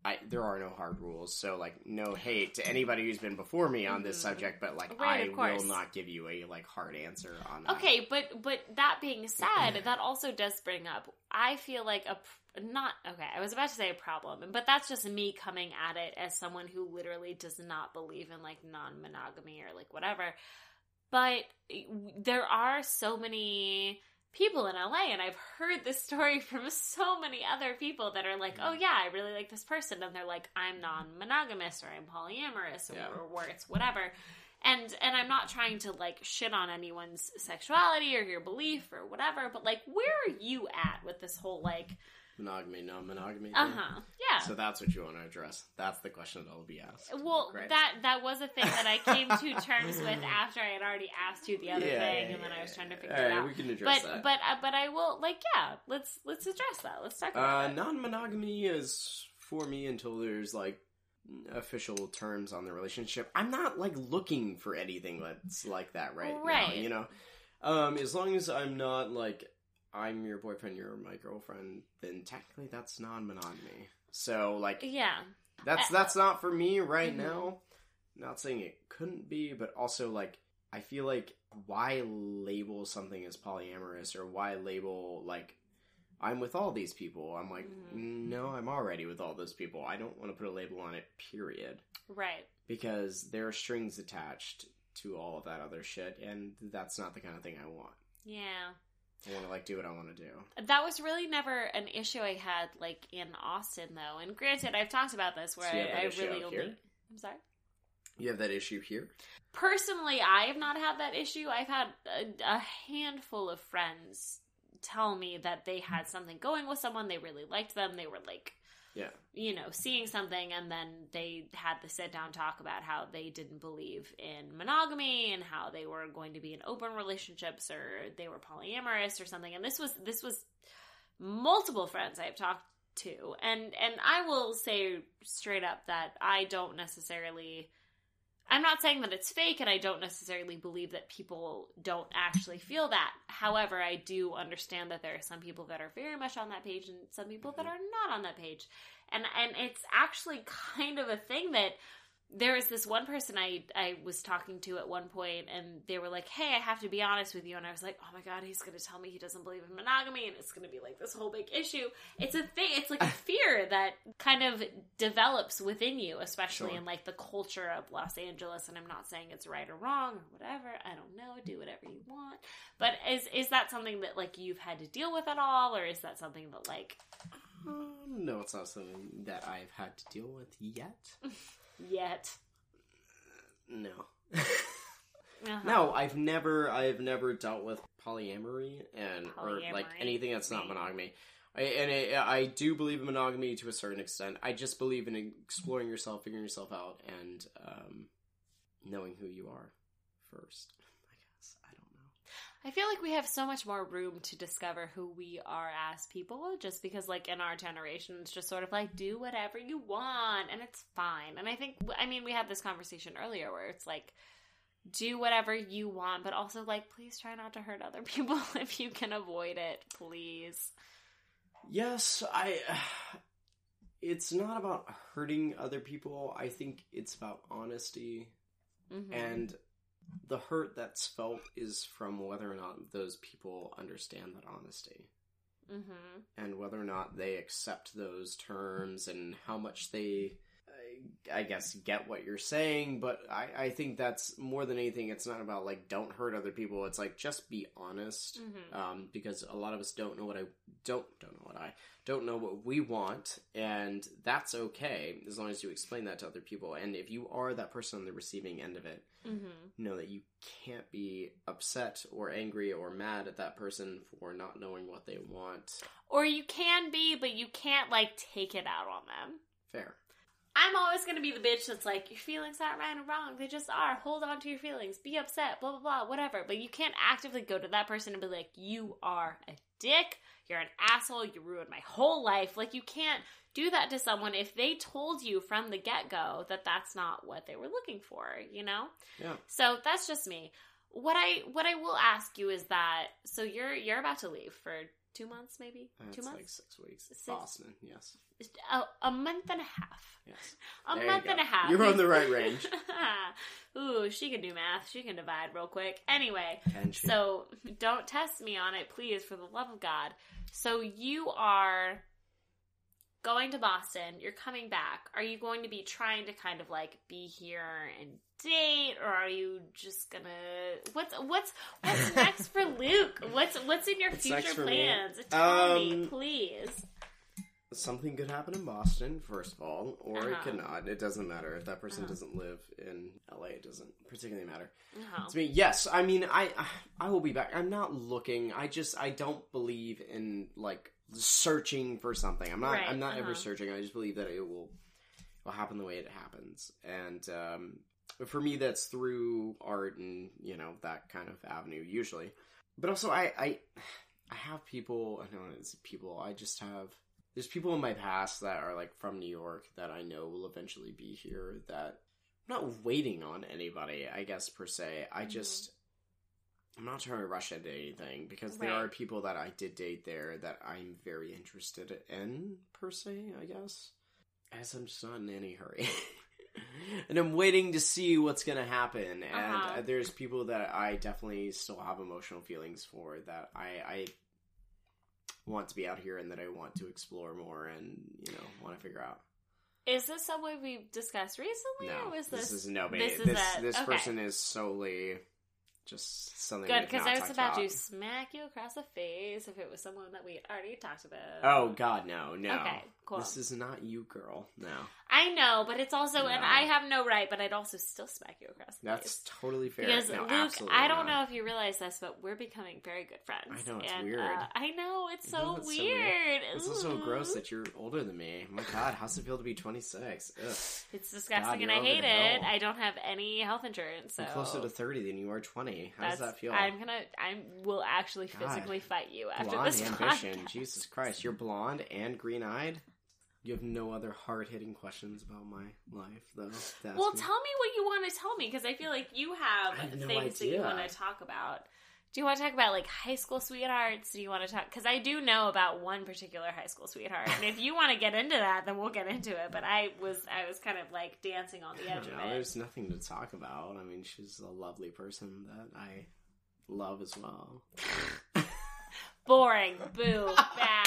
I, there are no hard rules, so like no hate to anybody who's been before me on this Mhm. subject, but like Right, I will not give you a like hard answer on that. Okay, but but that being said, (clears throat) that also does bring up. I feel like a not okay. I was about to say a problem, but that's just me coming at it as someone who literally does not believe in like non-monogamy or like whatever. But there are so many people in LA, and I've heard this story (laughs) from so many other people that are like, "Oh mm. yeah, I really like this person," and they're like, "I'm non-monogamous or I'm polyamorous or, Yeah. or it's whatever." and and i'm not trying to like shit on anyone's sexuality or your belief or whatever but like where are you at with this whole like monogamy, non monogamy. uh-huh yeah So that's what you want to address. That's the question that will be asked. well Great. that that was a thing that i came to (laughs) terms with after i had already asked you the other Yeah, thing yeah, and then i was trying to figure All it right, out we can address but that. but uh, but i will like yeah let's let's address that let's talk about Uh, it non monogamy is for me until there's like official terms on the relationship. I'm not like looking for anything that's like that right, now, Right. you know, um, as long as I'm not like I'm your boyfriend, you're my girlfriend, then technically that's non monogamy. So like yeah that's Uh, that's not for me right Mhm. now. Not saying it couldn't be, but also like I feel like why label something as polyamorous or why label like I'm with all these people. I'm like, Mhm. no, I'm already with all those people. I don't want to put a label on it, period. right Because there are strings attached to all of that other shit, and that's not the kind of thing I want. yeah I want to like do what I want to do. That was really never an issue I had like in Austin though. And granted, I've talked about this where So you have that I, I really only. here? I'm sorry. You have that issue here. Personally, I have not had that issue. I've had a, a handful of friends tell me that they had something going with someone. They really liked them. They were like, Yeah. you know, seeing something, and then they had the sit down talk about how they didn't believe in monogamy and how they were going to be in open relationships or they were polyamorous or something. And this was this was multiple friends I've talked to, and and I will say straight up that I don't necessarily. I'm not saying that it's fake, and I don't necessarily believe that people don't actually feel that. However, I do understand that there are some people that are very much on that page, and some people that mm-hmm. are not on that page, and and it's actually (laughs) kind of a thing that there was this one person I I was talking to at one point, and they were like, "Hey, I have to be honest with you," and I was like, "Oh my god, he's going to tell me he doesn't believe in monogamy, and it's going to be like this whole big issue." It's a thing. It's like a (laughs) fear that kind of develops within you, especially Sure. in like the culture of Los Angeles. And I'm not saying it's right or wrong or whatever. I don't know. Do whatever you want. But is is that something that like you've had to deal with at all, or is that something that like Um, no, it's not something that I've had to deal with yet. (laughs) yet? No. (laughs) Uh-huh. No, I've never, I've never dealt with polyamory and or like anything that's not monogamy. I, and I, I do believe in monogamy to a certain extent. I just believe in exploring yourself, figuring yourself out, and um, knowing who you are first. I guess I don't know. I feel like we have so much more room to discover who we are as people just because like in our generation it's just sort of like do whatever you want and it's fine. And I think I mean we had this conversation earlier where it's like do whatever you want but also like please try not to hurt other (laughs) people (laughs) if you can avoid it, please. Yes, I. (sighs) It's not about hurting other people. I think it's about honesty. Mhm. And the hurt that's felt is from whether or not those people understand that honesty Mhm. and whether or not they accept those terms and how much they I guess, get what you're saying, but I, I think that's more than anything, it's not about like, don't hurt other people. It's like, just be honest. Mhm. Um, because a lot of us don't know what I don't, don't know what I don't know what we want, and that's okay as long as you explain that to other people. And if you are that person on the receiving end of it, Mhm. know that you can't be upset or angry or mad at that person for not knowing what they want. Or you can be, but you can't like take it out on them. Fair. I'm always gonna be the bitch that's like, your feelings aren't right or wrong. They just are. Hold on to your feelings. Be upset. Blah blah blah. Whatever. But you can't actively go to that person and be like, you are a dick. You're an asshole. You ruined my whole life. Like you can't do that to someone if they told you from the get go that that's not what they were looking for. You know. Yeah. So that's just me. What I what I will ask you is that so you're you're about to leave for two months maybe That's two like months six weeks. Six? Boston, yes. a, oh, a month and a half Yes. a There month and a half You're on the right (laughs) range. Ooh, she can do math. She can divide real quick. Anyway, so don't test me on it, please, for the love of God. So you are going to Boston. You're coming back. Are you going to be trying to kind of like be here and date, or are you just gonna what's what's what's (laughs) next for Luke? What's what's in your What's future me? plans? Tell me, Um, please. Something could happen in Boston, first of all, or it Uh-huh. could not. It doesn't matter. If that person Uh-huh. doesn't live in LA, it doesn't particularly matter. Oh. To me, yes. I mean, I I will be back. I'm not looking. I just I don't believe in like searching for something. I'm not. Right, I'm not uh-huh. ever searching. I just believe that it will will happen the way it happens. And um, for me, that's through art and you know that kind of avenue usually. But also, I I I have people. I don't know it's people. I just have. There's people in my past that are like from New York that I know will eventually be here. That I'm not waiting on anybody. I guess per se. I Mhm. just I'm not trying to rush into anything because there are people that I did date there that I'm very interested in per se. I guess as I'm just not in any hurry. (laughs) and I'm waiting to see what's gonna happen. And Uh-huh. uh, there's people that I definitely still have emotional feelings for that I, I want to be out here and that I want to explore more and you know want to figure out. Is this someone we've discussed recently, No, this, this? is nobody. this This is this, a- this okay. person is solely just something. Good, because I was talked about, to smack you across the face if it was someone that we already talked about. Oh God, no, no. Okay, cool. This is not you, girl. No, I know, but it's also, and I have no right, but I'd also still smack you across the that's face. totally fair. Because no, Luke, I don't not. know if you realize this, but we're becoming very good friends. I know, it's and, weird. Uh, I know it's so that so weird. weird? It's also gross that you're older than me. My God, how's it feel to be 26? Ugh. it's disgusting, God, and I hate it. I don't have any health insurance, so You're closer to 30 than you are 20. How does that feel? I'm gonna, I will actually God. physically fight you after blonde this Blonde ambition. podcast. Jesus Christ, you're blonde and green eyed. You have no other hard hitting questions about my life, though. Well, me? tell me what you want to tell me because I feel like you have, have no things that you want to talk about. Do you want to talk about like high school sweethearts? Do you want to talk? Because I do know about one particular high school sweetheart, and if you want to get into that, then we'll get into it. But I was, I was kind of like dancing on the edge don't of it. there's nothing to talk about. I mean, she's a lovely person that I love as well. (laughs) Boring, boo, bad.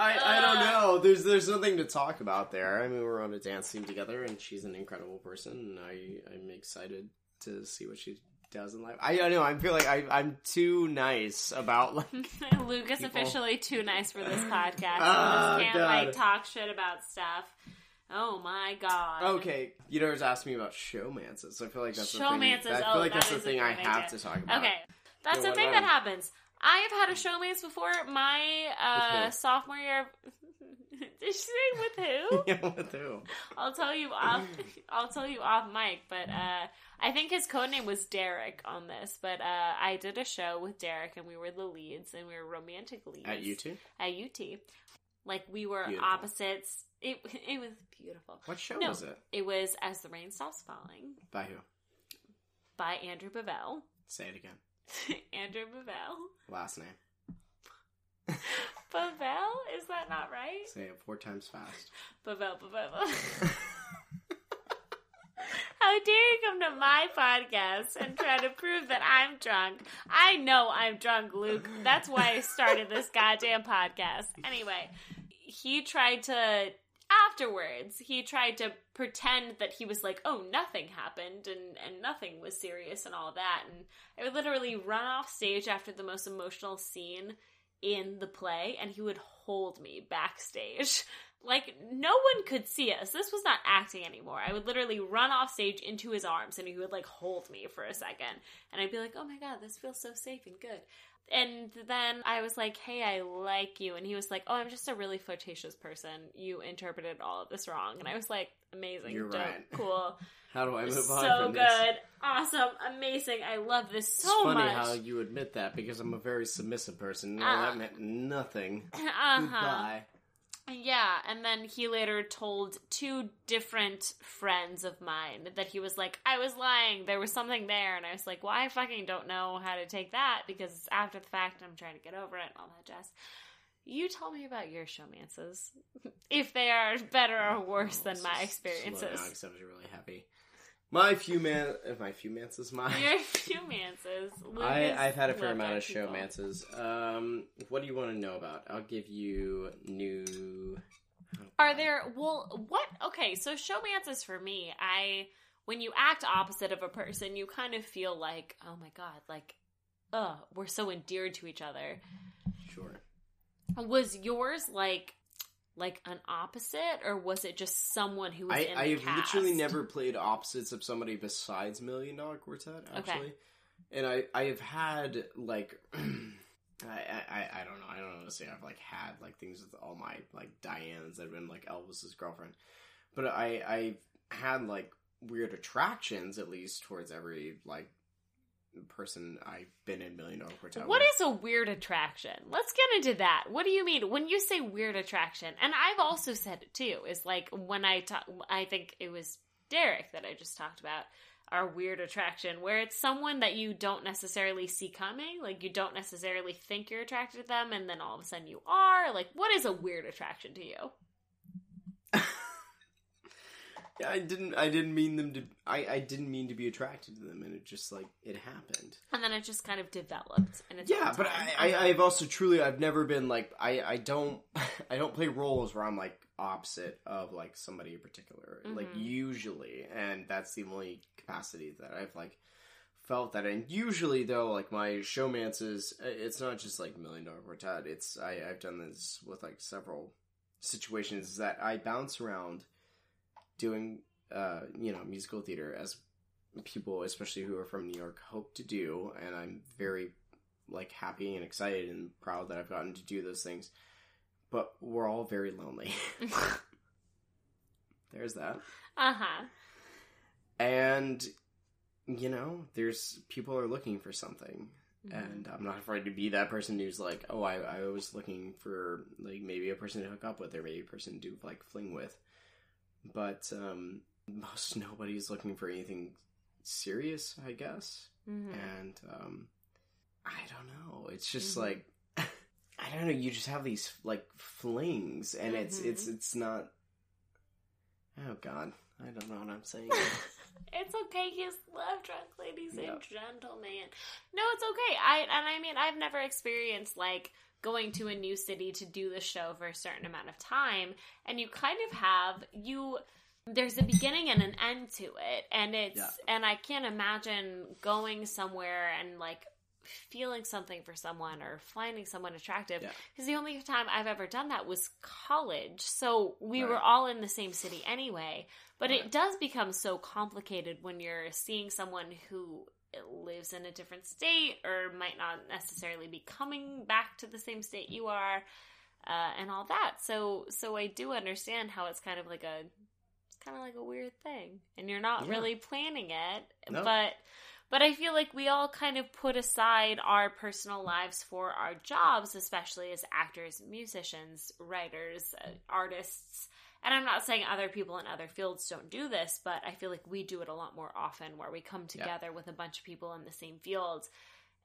I, I don't know. There's there's nothing to talk about there. I mean, we're on a dance team together, and she's an incredible person. And I I'm excited to see what she does in life. I don't know. I feel like I I'm too nice about like. (laughs) Luke is People. officially too nice for this podcast. Ah, just can't God. like talk shit about stuff. Oh my god. Okay, you know, just asked me about showmances. So I feel like that's the thing. Showmances, I feel oh, like that that's the thing I have idea. to talk about. Okay, that's Yeah, the what thing that happens. I have had a showmance before. My uh, sophomore year. (laughs) Did she say with who? (laughs) yeah, with who? I'll tell you off. (laughs) I'll tell you off mic. But uh, I think his code name was Derek on this. But uh, I did a show with Derek, and we were the leads, and we were romantic leads At UT. At UT, like we were Beautiful. opposites. It it was beautiful. What show No. was it? It was as the rain stops falling By who? by Andrew Bovell. Say it again. (laughs) Andrew Bovell. Last name. Bovell? Is that not right? Say it four times fast. Bovell, Bovell. (laughs) How dare you come to my podcast and try to prove that I'm drunk? I know I'm drunk, Luke. That's why I started this goddamn podcast. Anyway, he tried to afterwards he tried to pretend that he was like oh nothing happened and and nothing was serious and all that. And i would literally run off stage after the most emotional scene in the play and he would hold me backstage. (laughs) Like no one could see us. This was not acting anymore. I would literally run off stage into his arms and he would like hold me for a second. And i'd be like oh my god this feels so safe and good and then I was like, "Hey, I like you," and he was like, "Oh, I'm just a really flirtatious person. You interpreted all of this wrong." And I was like, "Amazing, You're dope, right. cool, (laughs) How do I move on so good, this? awesome, amazing. I love this It's so funny much." how you admit that because I'm a very submissive person. No, Uh. that meant nothing. (laughs) uh-huh. Goodbye. Yeah, and then he later told two different friends of mine that he was like, I was lying, there was something there, and I was like, well, I fucking don't know how to take that because it's after the fact and I'm trying to get over it and all that jazz. You tell me about your showmances. (laughs) if they are better or oh, worse than my experiences. slow down I was really happy. My few man, my few mances, my. Your showmances. (laughs) I, I've had a fair amount of people. showmances. Um, what do you want to know about? I'll give you new. oh, Are there well what okay, so show showmances for me, I when you act opposite of a person, you kind of feel like, oh my god, like uh, we're so endeared to each other. Sure. Was yours like like an opposite or was it just someone who was I, in the I have cast? literally never played opposites of somebody besides Million Dollar Quartet, actually. Okay. And I, I have had like (clears throat) I, I I don't know I don't know to say I've like had like things with all my like Diane's that have been like Elvis's girlfriend, but I I had like weird attractions at least towards every like person I've been in Million Dollar Quartet. What with. is a weird attraction? Let's get into that. What do you mean when you say weird attraction? And I've also said it too. Is like when I talk. I think it was Derek that I just talked about our weird attraction, where it's someone that you don't necessarily see coming. Like you don't necessarily think you're attracted to them, and then all of a sudden you are. Like, what is a weird attraction to you? Yeah, I didn't. I didn't mean them to. I, I didn't mean to be attracted to them, and it just like it happened. And then it just kind of developed. And it's Yeah, but I, I, I've also truly, I've never been like, I, I don't, (laughs) I don't play roles where I'm like opposite of like somebody in particular. Like Mhm. usually, and that's the only capacity that I've like felt that. And usually, though, like my showmances, it's not just like Million Dollar Quartet. It's I, I've done this with like several situations that I bounce around doing, uh, you know, musical theater as people, especially who are from New York, hope to do, and I'm very like happy and excited and proud that I've gotten to do those things. But we're all very lonely. (laughs) (laughs) There's that. uh huh. And you know, there's people are looking for something. Mm-hmm. And I'm not afraid to be that person who's like, oh, I, I was looking for like maybe a person to hook up with or maybe a person to like fling with. But um most (laughs) nobody's looking for anything serious, I guess. Mhm. and um i don't know it's just Mhm. like (laughs) i don't know you just have these like flings and it's Mhm. it's it's not oh god i don't know what i'm saying (laughs) It's okay. He's love drunk, ladies Yeah. and gentlemen. No, it's okay. I and I mean, I've never experienced like going to a new city to do the show for a certain amount of time, and you kind of have you. There's a beginning and an end to it, and it's Yeah. and I can't imagine going somewhere and like feeling something for someone or finding someone attractive Yeah. because the only time I've ever done that was college. So we were all in the same city anyway. But it does become so complicated when you're seeing someone who lives in a different state or might not necessarily be coming back to the same state you are uh, and all that. So so I do understand how it's kind of like a it's kind of like a weird thing and you're not Yeah. really planning it, No. but but I feel like we all kind of put aside our personal lives for our jobs, especially as actors, musicians, writers, uh, artists. And I'm not saying other people in other fields don't do this, but I feel like we do it a lot more often where we come Yeah. together with a bunch of people in the same fields.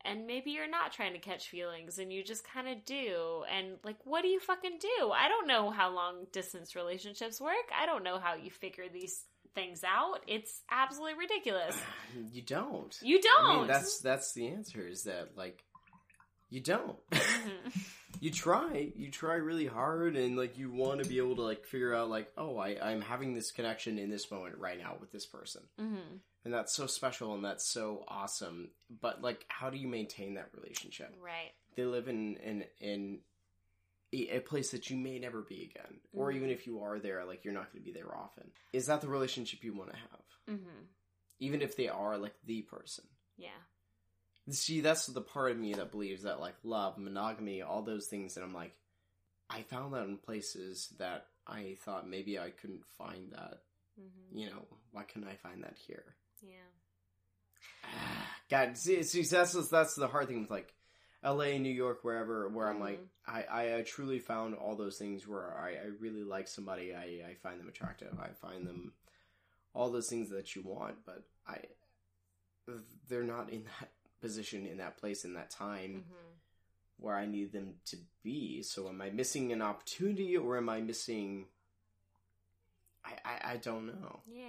And maybe you're not trying to catch feelings and you just kind of do. And like, what do you fucking do? I don't know how long distance relationships work. I don't know how you figure these things out. It's absolutely ridiculous. (clears throat) you don't You don't. I mean, that's that's the answer is that like you don't. Mhm. (laughs) you try, you try really hard, and like you want to be able to like figure out like, oh, I I'm having this connection in this moment right now with this person, Mhm. and that's so special and that's so awesome. But like, how do you maintain that relationship? Right. They live in in in a place that you may never be again, or Mhm. even if you are there, like you're not going to be there often. Is that the relationship you want to have? hmm Even if they are like the person. Yeah. See, that's the part of me that believes that like love, monogamy, all those things, and I'm like, I found that in places that I thought maybe I couldn't find that. hmm You know, why couldn't I find that here? Yeah. God, see, see that's that's the hard thing with like L.A., New York, wherever, where I'm like, Mhm. I, I I truly found all those things where I, I really like somebody, I I find them attractive, I find them all those things that you want, but I they're not in that position, in that place, in that time hmm where I need them to be. So am I missing an opportunity or am I missing I I, I don't know. Yeah.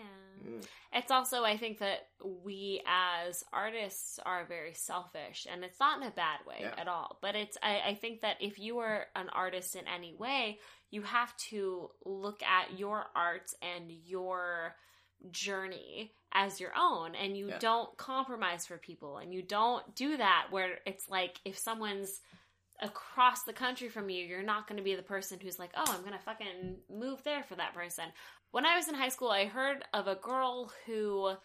Mm. It's also, I think that we as artists are very selfish, and it's not in a bad way Yeah. at all. But it's, I, I think that if you are an artist in any way, you have to look at your art and your journey as your own, and you Yeah. don't compromise for people, and you don't do that where it's like if someone's across the country from you, you're not going to be the person who's like, oh, I'm going to fucking move there for that person. When I was in high school, I heard of a girl who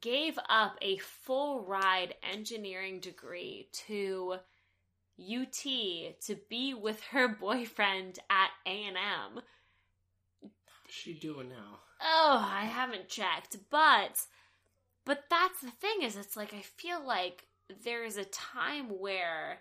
gave up a full ride engineering degree to UT to be with her (laughs) boyfriend at A&M. How's she doing now? Oh, I haven't checked, but but that's the thing is it's like I feel like there is a time where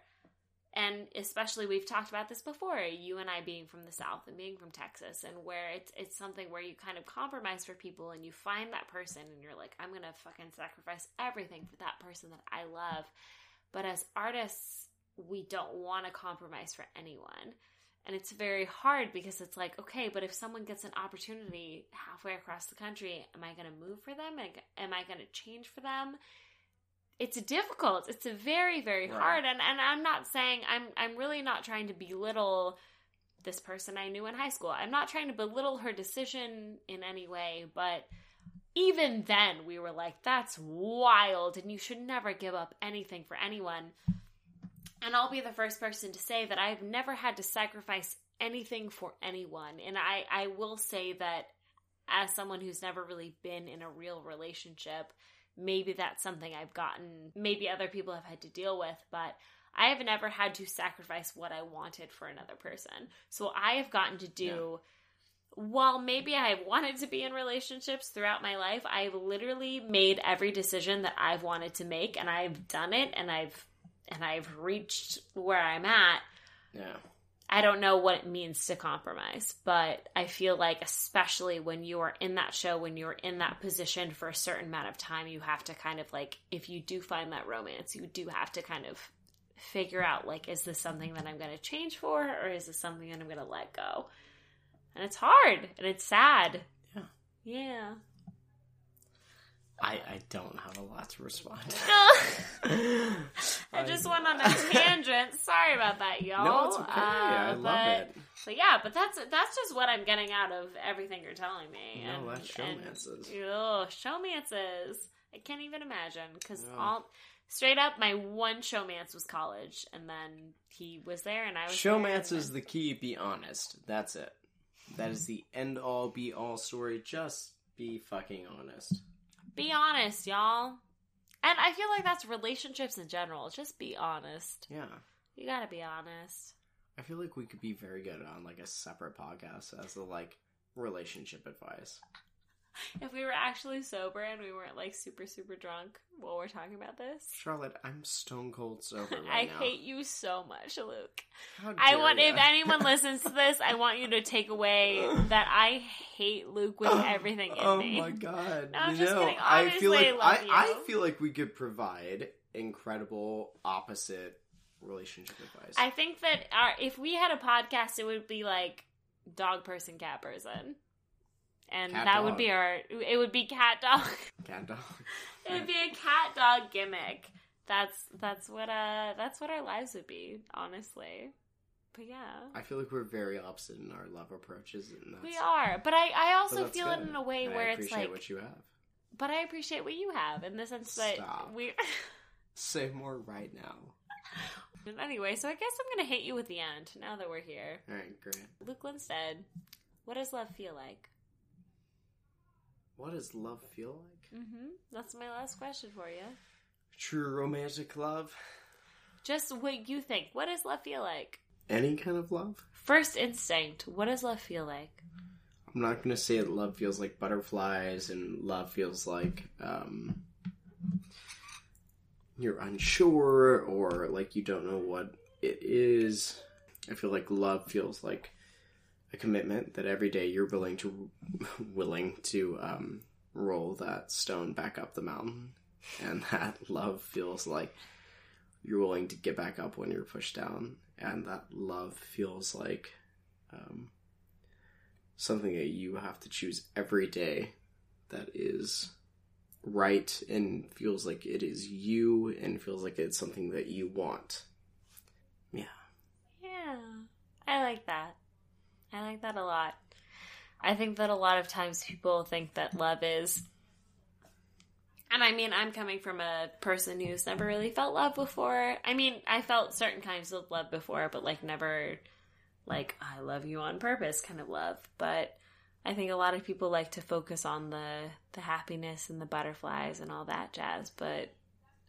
and especially we've talked about this before, you and I being from the south and being from Texas and where it's it's something where you kind of compromise for people and you find that person and you're like I'm to fucking sacrifice everything for that person that I love. But as artists, we don't want to compromise for anyone. And it's very hard because it's like, okay, but if someone gets an opportunity halfway across the country, am I going to move for them? Am I going to change for them? It's difficult. It's very, very Right. hard. And, and I'm not saying, I'm, I'm really not trying to belittle this person I knew in high school. I'm not trying to belittle her decision in any way, but even then we were like, that's wild and you should never give up anything for anyone. And I'll be the first person to say that I've never had to sacrifice anything for anyone. And I, I will say that as someone who's never really been in a real relationship, maybe that's something I've gotten, maybe other people have had to deal with, but I have never had to sacrifice what I wanted for another person. So I have gotten to do. While maybe I have wanted to be in relationships throughout my life, I've literally made every decision that I've wanted to make and I've done it and I've and I've reached where I'm at, Yeah. I don't know what it means to compromise, but I feel like, especially when you are in that show, when you're in that position for a certain amount of time, you have to kind of like, if you do find that romance, you do have to kind of figure out, like, is this something that I'm going to change for, or is this something that I'm going to let go? And it's hard and it's sad. Yeah. Yeah. I, I don't have a lot to respond. (laughs) To. (laughs) I just went on a (laughs) tangent. Sorry about that, y'all. No, it's okay. Uh, I love but- it. But yeah, but that's that's just what I'm getting out of everything you're telling me. No, and, that's and- showmances. Ugh, showmances. I can't even imagine because No. all straight up, my one showmance was college, and then he was there, and I was Showmance is the key. Be honest. That's it. That is the end all be all story. Just be fucking honest. Be honest, y'all. And I feel like that's relationships in general. Just be honest. Yeah. You gotta be honest. I feel like we could be very good on like a separate podcast as the like relationship advice. (laughs) If we were actually sober and we weren't like super super drunk while we're talking about this, Charlotte, I'm stone cold sober (laughs) right I now. hate you so much, Luke. How I want if anyone (laughs) listens to this, I want you to take away that I hate Luke with oh, everything in oh me. Oh my god! No, I'm you just know, kidding. I feel like I I, I feel like we could provide incredible opposite relationship advice. I think that our if we had a podcast, it would be like dog person, cat person, and Cat that would be our. It would be cat dog. (laughs) Cat dog. it would be a cat dog gimmick that's that's what uh that's what our lives would be, honestly. But yeah. I feel like we're very opposite in our love approaches, and that's, We are, but I, I also feel it in a way And where I it's appreciate like, what you have. but I appreciate what you have in the sense that we. (laughs) Say more right now. (laughs) anyway, so I guess I'm gonna hit you with the end now that we're here. All right, great. Luke Linsteadt, what does love feel like? What does love feel like? Mm-hmm. That's my last question for you. True romantic love. Just what you think. What does love feel like? Any kind of love. First instinct. What does love feel like? I'm not gonna say that love feels like butterflies and love feels like um, you're unsure or like you don't know what it is. I feel like love feels like a commitment that every day you're willing to (laughs) willing to um, roll that stone back up the mountain, and (laughs) that love feels like you're willing to get back up when you're pushed down, and that love feels like um, something that you have to choose every day that is right and feels like it is you and feels like it's something that you want. Yeah. Yeah, I like that. I like that a lot. I think that a lot of times people think that love is. And I mean, I'm coming from a person who's never really felt love before. I mean, I felt certain kinds of love before, but like never, like, I love you on purpose kind of love. But I think a lot of people like to focus on the, the happiness and the butterflies and all that jazz. But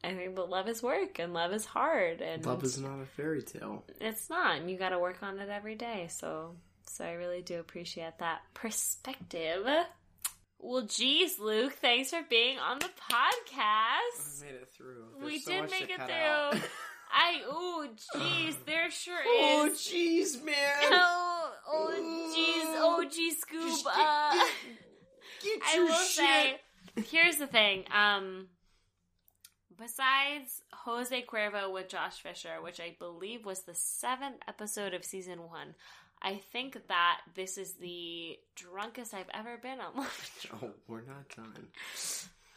I think that love is work and love is hard. And Love is not a fairy tale. it's not and you got to work on it every day so so i really do appreciate that perspective well geez luke thanks for being on the podcast made it through. we did make it through (laughs) i oh geez (sighs) there sure is. Oh, is jeez, man. (laughs) oh oh geez oh geez scoob Just uh, get, get, get (laughs) I will shit. say, here's the thing. Um, besides Jose Cuervo with Josh Fisher, which I believe was the seventh episode of season one, I think that this is the drunkest I've ever been on Love (laughs) Oh, we're not done.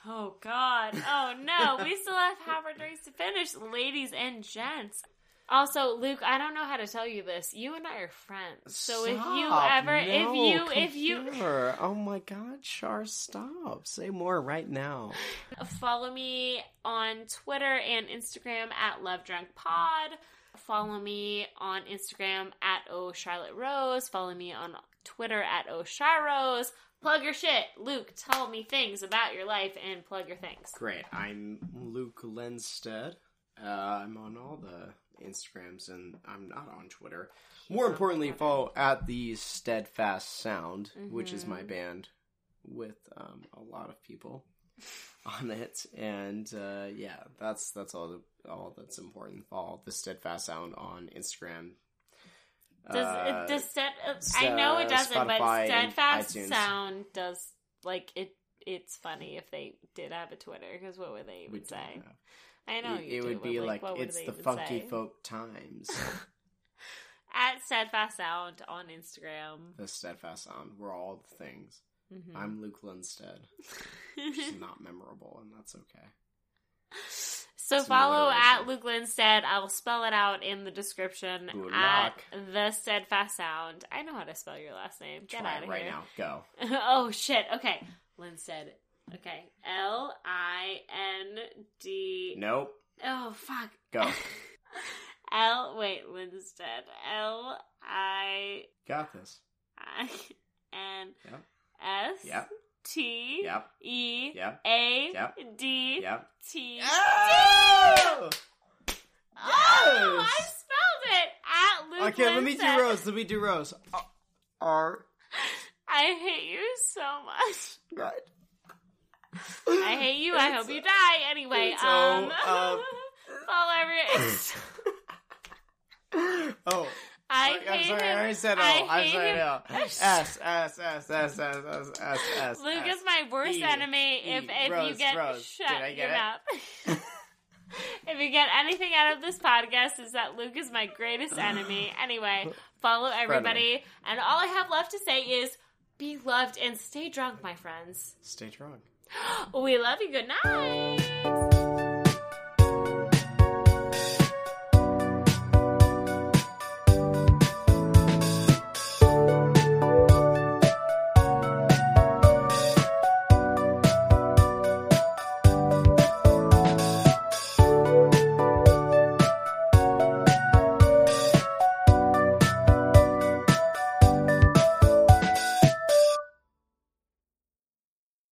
Oh God! Oh no! We still have half our drinks to finish, ladies and gents. Also, Luke, I don't know how to tell you this. You and I are friends. So if you Stop. ever, if you, if you, oh my God, Char, stop! Say more right now. Follow me on Twitter and Instagram at Love Drunk Pod. Follow me on Instagram at O Charlotte Rose. Follow me on Twitter at O Char Rose. Plug your shit. Luke, tell me things about your life and plug your things. Great. I'm Luke Linsteadt. Uh, I'm on all the Instagrams and I'm not on Twitter. More importantly, follow at the Steadfast Sound, which is my Mhm. band with um, a lot of people on it. And uh, yeah, that's that's all the, all that's important. Follow the Steadfast Sound on Instagram. Does Uh, it does stead, I know it uh, doesn't, but Spotify and Steadfast. Sound does like it. It's funny if they did have a Twitter because what would they we even don't say? know. I know It, you it would but, be like, what would it's the Funky say? Folk Times. (laughs) at Steadfast Sound on Instagram. the Steadfast Sound. We're all the things. Mhm. I'm Luke Linsteadt, which is (laughs) not memorable, and that's okay. (laughs) so It's follow at Luke Linsteadt. I will spell it out in the description Good at luck. the Steadfast Sound. I know how to spell your last name. Get Try out it of right here. now. Go. (laughs) oh shit. Okay, Linsteadt. Okay, L I N D. Nope. Oh fuck. Go. (laughs) L wait Linsteadt. L I Got this. I N Yep. S Yep. T Yep. E Yep. A Yep. D Yep. T. Oh! Oh, I spelled it at Luke. Okay, let me do Rose. Let me do Rose. Uh, R. I hate you so much. Right. I hate you. I hope you die. Anyway, um, um, follow every. oh. I I'm hate sorry, him. I already said O. I'm sorry, him. no. (laughs) S, S, S, S, S, S, S, S. Luke S. is my worst enemy. If if you get shut your mouth. (laughs) (laughs) if you get anything out of this podcast, is that Luke is my greatest enemy. (sighs) Anyway, follow everybody, and all I have left to say is be loved and stay drunk, my friends. Stay drunk. (gasps) We love you. Good night.